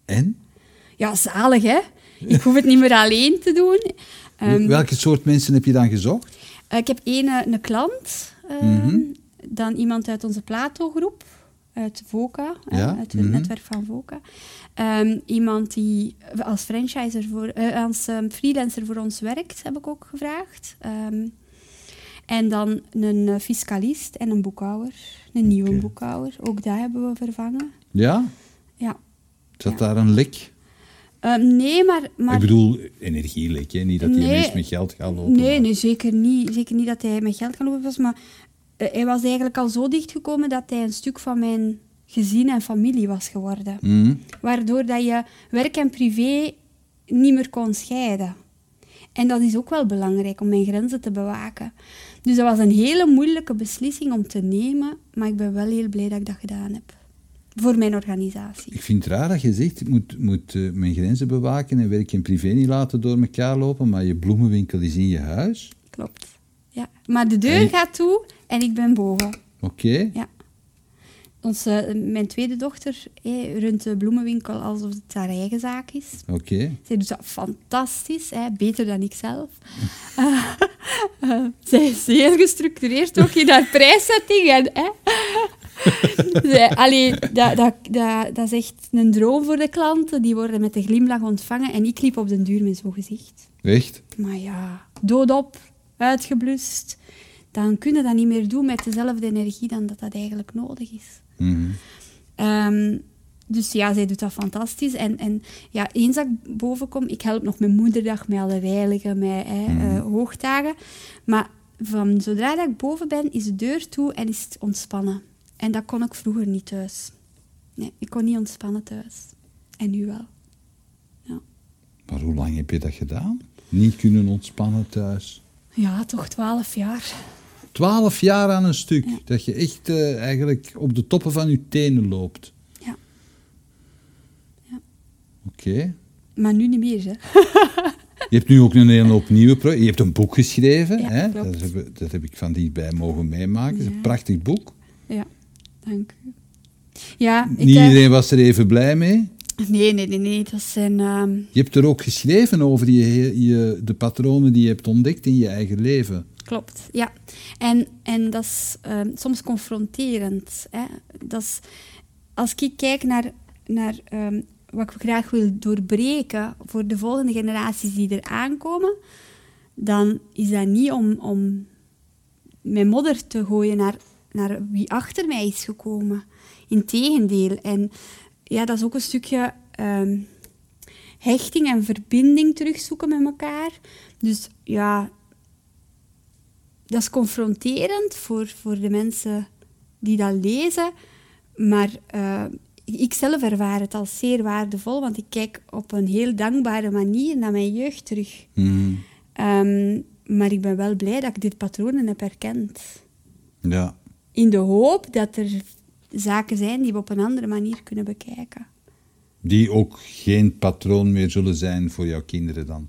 En? Ja, zalig hè? Ik hoef het niet meer alleen te doen. Ehm, Welke soort mensen heb je dan gezocht? eh, ik heb één eh, een klant, ehm, Mhm. dan iemand uit onze Plato-groep, uit VOCA, eh, Ja, uit het mhm. netwerk van VOCA. Ehm, iemand die als franchiser voor, als freelancer voor ons werkt, heb ik ook gevraagd. En dan een fiscalist en een boekhouder, een nieuwe boekhouder. Ook dat hebben we vervangen. Ja? Ja. Zat Ja. daar een lek? Ehm, nee, maar... maar Ik bedoel, energielek, hè? Niet dat die Nee. met geld gaan lopen. Nee, maar- nee zeker, niet, zeker niet dat hij met geld kan lopen was, maar eh, hij was eigenlijk al zo dichtgekomen dat hij een stuk van mijn gezin en familie was geworden. Mhm. Waardoor dat je werk en privé niet meer kon scheiden. En dat is ook wel belangrijk om mijn grenzen te bewaken. Dus dat was een hele moeilijke beslissing om te nemen, maar ik ben wel heel blij dat ik dat gedaan heb. Voor mijn organisatie. Ik vind het raar dat je zegt, ik moet, moet eh, mijn grenzen bewaken en werk en privé niet laten door elkaar lopen, maar je bloemenwinkel is in je huis. Klopt. Ja. Maar de deur gaat toe en ik ben boven. Oké. Ja. Onze, mijn tweede dochter eh, runt de bloemenwinkel alsof het haar eigen zaak is. Oké. Zij doet dat fantastisch, hè, beter dan ik zelf. [LAUGHS] Eh, zij is heel gestructureerd ook in haar prijszetting. En, hè. [LAUGHS] Allee, dat, dat, dat, dat is echt een droom voor de klanten. Die worden met een glimlach ontvangen. En ik liep op den duur met zo'n gezicht. Echt? Maar ja, doodop, uitgeblust. Dan kun je dat niet meer doen met dezelfde energie dan dat dat eigenlijk nodig is. Mhm. Ehm, dus ja, zij doet dat fantastisch. En, en ja, eens dat ik boven kom, ik help nog mijn moederdag met alle met hè, eh, hoogdagen. Maar van zodra dat ik boven ben, is de deur toe en is het ontspannen. En dat kon ik vroeger niet thuis. Nee, ik kon niet ontspannen thuis. En nu wel. Ja, Maar hoe lang heb je dat gedaan? Niet kunnen ontspannen thuis. ja toch twaalf jaar. Twaalf jaar aan een stuk. Ja. Dat je echt eh, eigenlijk op de toppen van je tenen loopt. Ja. Oké. Maar nu niet meer, hè. [LAUGHS] Je hebt nu ook een hele hoop nieuwe projecten. Je hebt een boek geschreven. Ja, hè? Dat, heb, dat heb ik van dichtbij mogen meemaken. Het is Ja. een prachtig boek. Ja, dank u. Ja, ik, Niet eh, iedereen was er even blij mee. nee, nee, nee, nee. Dat zijn... ehm, Je hebt er ook geschreven over je, je, de patronen die je hebt ontdekt in je eigen leven. Klopt, ja. En, en dat is ehm, soms confronterend. Hè. Dat is, als ik kijk naar, naar ehm, wat ik graag wil doorbreken voor de volgende generaties die er aankomen, dan is dat niet om, om met modder te gooien naar, naar wie achter mij is gekomen. Integendeel. En ja, dat is ook een stukje ehm, hechting en verbinding terugzoeken met elkaar. Dus ja, dat is confronterend voor, voor de mensen die dat lezen. Maar eh, ik zelf ervaar het als zeer waardevol, want ik kijk op een heel dankbare manier naar mijn jeugd terug. Mhm. Ehm, maar ik ben wel blij dat ik dit patronen heb herkend. Ja. In de hoop dat er zaken zijn die we op een andere manier kunnen bekijken. Die ook geen patroon meer zullen zijn voor jouw kinderen dan.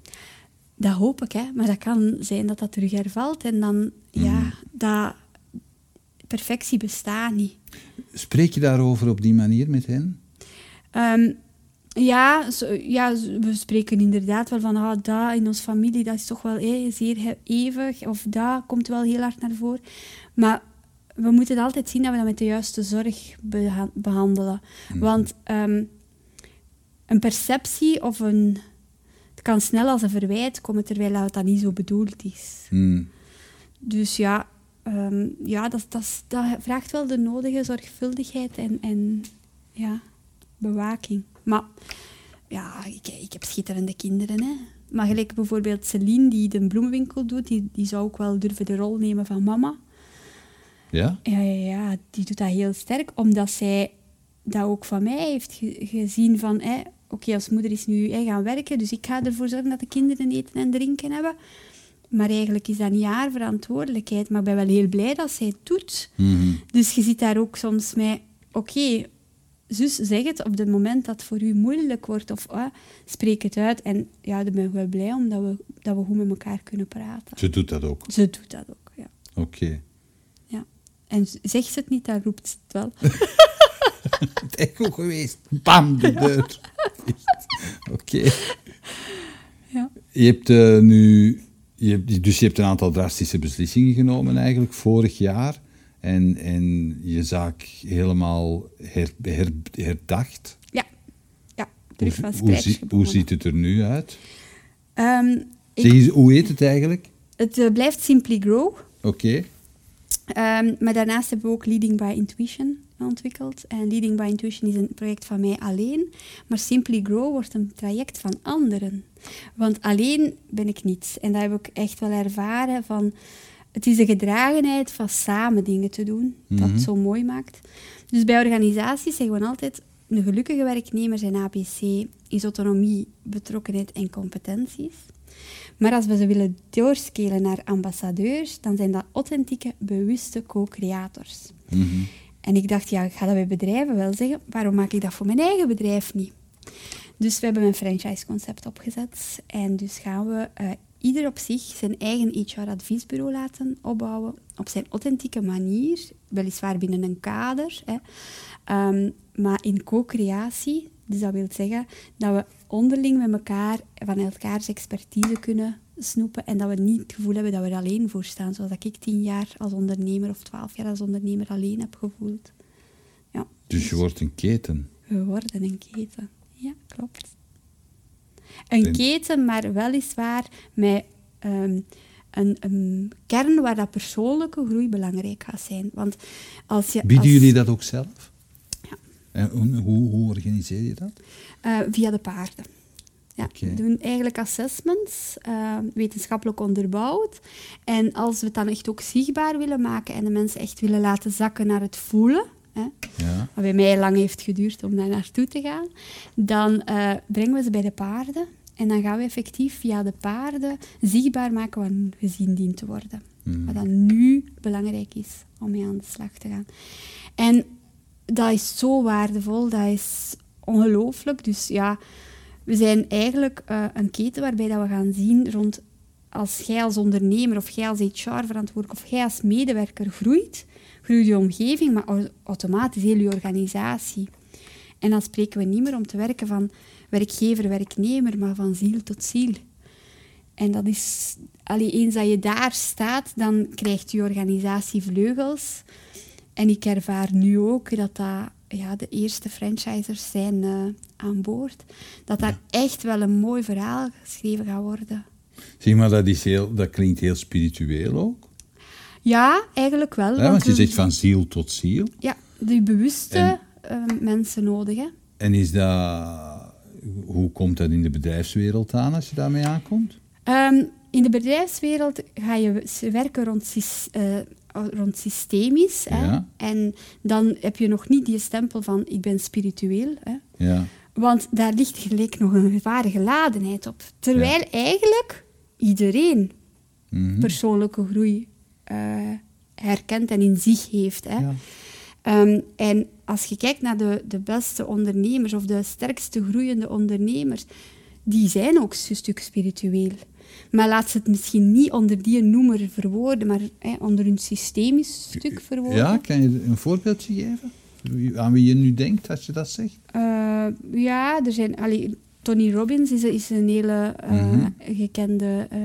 Dat hoop ik, hè. maar dat kan zijn dat dat terug hervalt. En dan, ja, dat perfectie bestaat niet. Spreek je daarover op die manier met hen? Ehm, ja, zo- ja, we spreken inderdaad wel van, ah, dat in onze familie, dat is toch wel eh, zeer he- eeuwig, of dat komt wel heel hard naar voren. Maar we moeten altijd zien dat we dat met de juiste zorg beha- behandelen. Want ehm, een perceptie of een... Het kan snel als een verwijt komen, terwijl het dat niet zo bedoeld is. Hmm. Dus ja, ehm, ja dat, dat, dat vraagt wel de nodige zorgvuldigheid en, en ja, bewaking. Maar ja, ik, ik heb schitterende kinderen. Hè. Maar gelijk bijvoorbeeld Celine, die de bloemenwinkel doet, die, die zou ook wel durven de rol nemen van mama. Ja? Ja, ja, ja, die doet dat heel sterk, omdat zij dat ook van mij heeft ge- gezien van... hè, Oké, als moeder is nu hè, gaan werken, dus ik ga ervoor zorgen dat de kinderen eten en drinken hebben. Maar eigenlijk is dat niet haar verantwoordelijkheid. Maar ik ben wel heel blij dat zij het doet. Mhm. Dus je ziet daar ook soms mee... Oké, zus, zeg het op het moment dat het voor u moeilijk wordt. Of ah, spreek het uit. En ja, dan ben ik wel blij omdat we, dat we goed met elkaar kunnen praten. Ze doet dat ook. Ze doet dat ook, ja. Oké. En zegt ze het niet, dan roept ze het wel. [LAUGHS] Het echo geweest. Bam, de deur. Oké. ja. Je hebt eh, nu... Je hebt, dus je hebt een aantal drastische beslissingen genomen eigenlijk vorig jaar. En, en je zaak helemaal her, her- herdacht. Ja. Ja, terug van hoe, hoe, hoe ziet het er nu uit? Ehm, ik- Zeg hoe heet het eigenlijk? het eh, blijft Simply Grow. Oké. Ehm, maar daarnaast hebben we ook Leading by Intuition ontwikkeld. En Leading by Intuition is een project van mij alleen. Maar Simply Grow wordt een traject van anderen. Want alleen ben ik niets. En dat heb ik echt wel ervaren van... Het is de gedragenheid van samen dingen te doen, dat Mhm. het zo mooi maakt. Dus bij organisaties zeggen we altijd... Een gelukkige werknemer zijn ABC is autonomie, betrokkenheid en competenties. Maar als we ze willen doorscalen naar ambassadeurs, dan zijn dat authentieke, bewuste co-creators. Mhm. En ik dacht, ja, ik ga dat bij bedrijven wel zeggen. Waarom maak ik dat voor mijn eigen bedrijf niet? Dus we hebben een franchise-concept opgezet. En dus gaan we eh, ieder op zich zijn eigen HR-adviesbureau laten opbouwen. Op zijn authentieke manier. Weliswaar binnen een kader. Hè. Ehm, maar in co-creatie. Dus dat wil zeggen dat we onderling met elkaar van elkaars expertise kunnen snoepen. En dat we niet het gevoel hebben dat we er alleen voor staan. Zoals dat ik tien jaar als ondernemer of twaalf jaar als ondernemer alleen heb gevoeld. Ja, Dus je wordt een keten. we worden een keten. Ja, klopt. Een En- keten, maar weliswaar met ehm, een, een kern waar dat persoonlijke groei belangrijk gaat zijn. Want als je Bieden als- jullie dat ook zelf? En hoe, hoe, organiseer je dat? Eh, via de paarden. Ja. We doen eigenlijk assessments, eh, wetenschappelijk onderbouwd. En als we het dan echt ook zichtbaar willen maken en de mensen echt willen laten zakken naar het voelen, hè, Ja. wat bij mij lang heeft geduurd om daar naartoe te gaan, dan eh, brengen we ze bij de paarden. En dan gaan we effectief via de paarden zichtbaar maken wat gezien dient te worden. Mhm. Wat dan nu belangrijk is om mee aan de slag te gaan. En dat is zo waardevol, dat is ongelooflijk. Dus ja, we zijn eigenlijk eh, een keten waarbij dat we gaan zien rond als jij als ondernemer of jij als HR-verantwoordelijk of jij als medewerker groeit, groeit je omgeving, maar au- automatisch heel je organisatie. En dan spreken we niet meer om te werken van werkgever, werknemer, maar van ziel tot ziel. En dat is, allee, eens dat je daar staat, dan krijgt je organisatie vleugels. En ik ervaar nu ook dat dat ja, de eerste franchisers zijn eh, aan boord. Dat daar echt wel een mooi verhaal geschreven gaat worden. Zeg maar, dat, is heel, dat klinkt heel spiritueel ook. Ja, eigenlijk wel. Hè? Want je zegt van ziel tot ziel. Ja, die bewuste En- eh, mensen nodig. Hè? En is dat... Hoe komt dat in de bedrijfswereld aan als je daarmee aankomt? Ehm, in de bedrijfswereld ga je werken rond, eh, rond systemisch. Hè? Ja. En dan heb je nog niet die stempel van ik ben spiritueel. Hè? Ja. Want daar ligt gelijk nog een zware geladenheid op. Terwijl eigenlijk iedereen Mhm. persoonlijke groei eh, herkent en in zich heeft. Hè? Ja. Ehm, en als je kijkt naar de, de beste ondernemers of de sterkste groeiende ondernemers, die zijn ook een stuk spiritueel. Maar laat ze het misschien niet onder die noemer verwoorden, maar hè, onder een systemisch stuk verwoorden. ja, kan je een voorbeeldje geven? Aan wie je nu denkt als je dat zegt? Eh, ja, er zijn... allee, Tony Robbins is, is een hele eh, Mhm. gekende eh,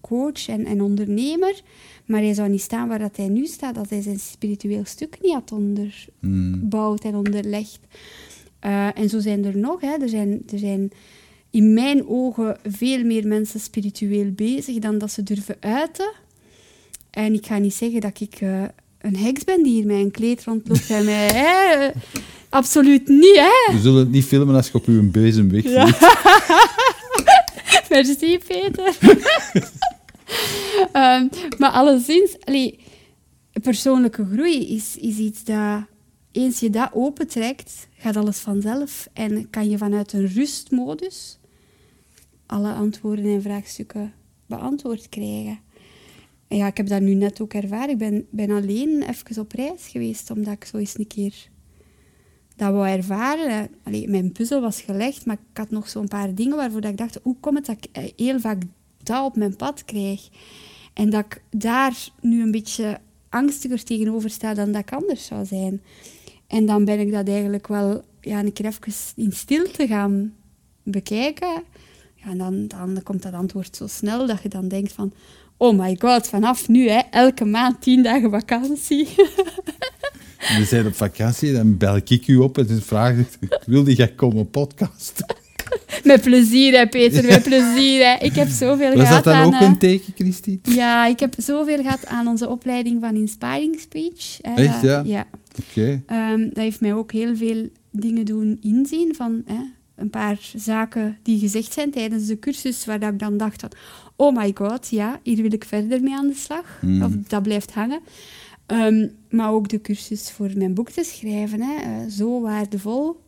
coach en, en ondernemer. Maar hij zou niet staan waar dat hij nu staat als hij zijn spiritueel stuk niet had onderbouwd en onderlegd. En zo zijn er nog. Hè. Er, zijn, er zijn in mijn ogen veel meer mensen spiritueel bezig dan dat ze durven uiten. En ik ga niet zeggen dat ik eh, een heks ben die hier met een kleed rondloopt en mij... [LAUGHS] hè, absoluut niet, hè. We zullen het niet filmen als je op uw bezem [LAUGHS] wegvliegt. [LAUGHS] Merci, Peter. Ehm, maar alleszins, allee, persoonlijke groei is, is iets dat... Eens je dat opentrekt, gaat alles vanzelf. En kan je vanuit een rustmodus alle antwoorden en vraagstukken beantwoord krijgen. En ja, ik heb dat nu net ook ervaren. Ik ben, alleen even op reis geweest, omdat ik zo eens een keer dat wou ervaren. Mijn puzzel was gelegd, maar ik had nog zo'n paar dingen waarvoor dat ik dacht, hoe komt het dat ik eh, heel vaak dat op mijn pad krijg? En dat ik daar nu een beetje angstiger tegenover sta dan dat ik anders zou zijn. En dan ben ik dat eigenlijk wel ja, een keer even in stilte gaan bekijken. Ja, en dan, dan komt dat antwoord zo snel dat je dan denkt van... Oh my god, vanaf nu, hè, elke maand tien dagen vakantie. [LAUGHS] We zijn op vakantie, dan bel ik u op en dan vraag [LAUGHS] ik, wilde jij komen podcasten? [LAUGHS] met plezier, hè, Peter, met plezier. Hè. Ik heb zoveel Was dat gehad dan aan... ook eh, een teken, Christine? Ja, ik heb zoveel gehad aan onze opleiding van Inspiring Speech. hè. Echt, ja? Ja. Oké. Ehm, dat heeft mij ook heel veel dingen doen inzien van hè, een paar zaken die gezegd zijn tijdens de cursus, waar dat ik dan dacht van, oh my god, ja, hier wil ik verder mee aan de slag. Mhm. Of dat blijft hangen. Ehm, maar ook de cursus voor mijn boek te schrijven, hè, eh, zo waardevol.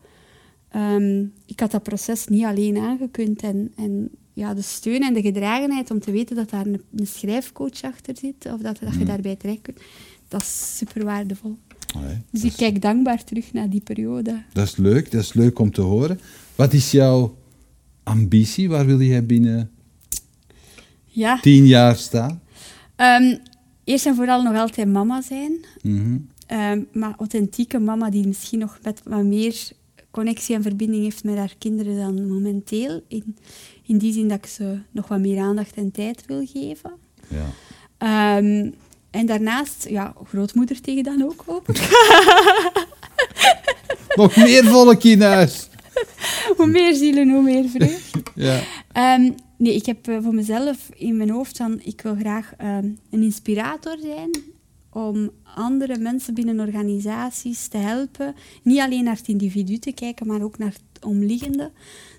Ehm, ik had dat proces niet alleen aangekund en, en ja, de steun en de gedragenheid om te weten dat daar een, een schrijfcoach achter zit, of dat, dat je Mhm. daarbij terecht kunt, dat is super waardevol. Allee, Dus ik is, kijk dankbaar terug naar die periode. dat is leuk, dat is leuk om te horen. Wat is jouw ambitie? Waar wil jij binnen Ja, tien jaar staan? ehm, eerst en vooral nog altijd mama zijn. Mhm. Ehm, maar authentieke mama die misschien nog met wat meer connectie en verbinding heeft met haar kinderen dan momenteel. In, in die zin dat ik ze nog wat meer aandacht en tijd wil geven. Ja. Ehm, en daarnaast, ja, grootmoeder tegen dan ook hopelijk. [LAUGHS] Nog meer volk in huis. [LAUGHS] hoe meer zielen, hoe meer vreugd. [LAUGHS] Ja. Ehm, nee, ik heb eh, voor mezelf in mijn hoofd van, ik wil graag ehm, een inspirator zijn om andere mensen binnen organisaties te helpen. Niet alleen naar het individu te kijken, maar ook naar het omliggende.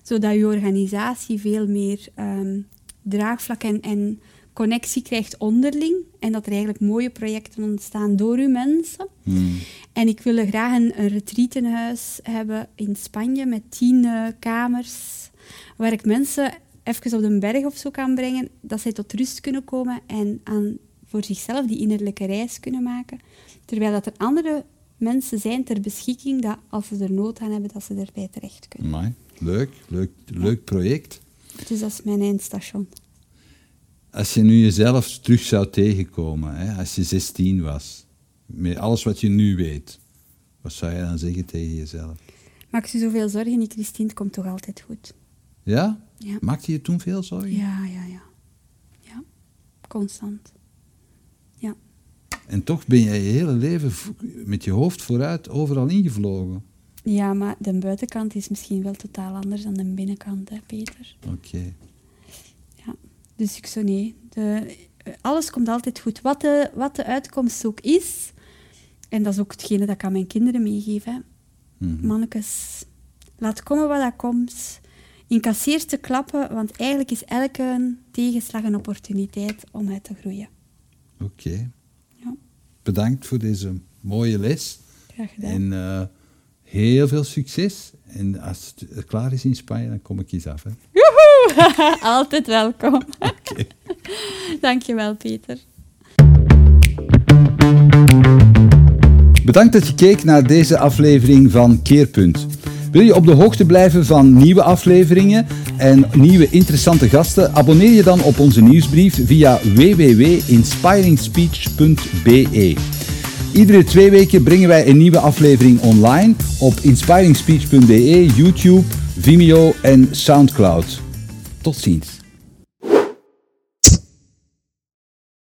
Zodat je organisatie veel meer ehm, draagvlak en, en connectie krijgt onderling. En dat er eigenlijk mooie projecten ontstaan door uw mensen. Hmm. En ik wil graag een, een retreatenhuis hebben in Spanje met tien eh, kamers, waar ik mensen even op de berg of zo kan brengen, dat zij tot rust kunnen komen en aan, voor zichzelf die innerlijke reis kunnen maken. Terwijl dat er andere mensen zijn ter beschikking, dat als ze er nood aan hebben, dat ze erbij terecht kunnen. Amai. Leuk, leuk, leuk project. Dus dat is mijn eindstation. Als je nu jezelf terug zou tegenkomen, hè, als je 16 was, met alles wat je nu weet, wat zou je dan zeggen tegen jezelf? Maak je zoveel zorgen niet, Christine, het komt toch altijd goed. Ja? Ja. Maakte je toen veel zorgen? Ja, ja, ja. Ja, constant. Ja. En toch ben jij je hele leven met je hoofd vooruit overal ingevlogen. Ja, maar de buitenkant is misschien wel totaal anders dan de binnenkant, hè, Peter. Oké. Dus ik zo nee. De, alles komt altijd goed. Wat de, wat de uitkomst ook is, en dat is ook hetgene dat ik aan mijn kinderen meegeef, hè. Mhm. Mannekes, laat komen wat dat komt. Incasseer te klappen, want eigenlijk is elke tegenslag een opportuniteit om uit te groeien. Oké. Ja, Bedankt voor deze mooie les. graag gedaan. En eh, heel veel succes. En als het klaar is in Spanje, dan kom ik eens af. Hè. [LAUGHS] Altijd welkom. Oké. Dankjewel, Peter. Bedankt dat je keek naar deze aflevering van Keerpunt. Wil je op de hoogte blijven van nieuwe afleveringen en nieuwe interessante gasten? Abonneer je dan op onze nieuwsbrief via www.inspiringspeech.be. Iedere twee weken brengen wij een nieuwe aflevering online op inspiringspeech.be, YouTube, Vimeo en Soundcloud. Tot ziens.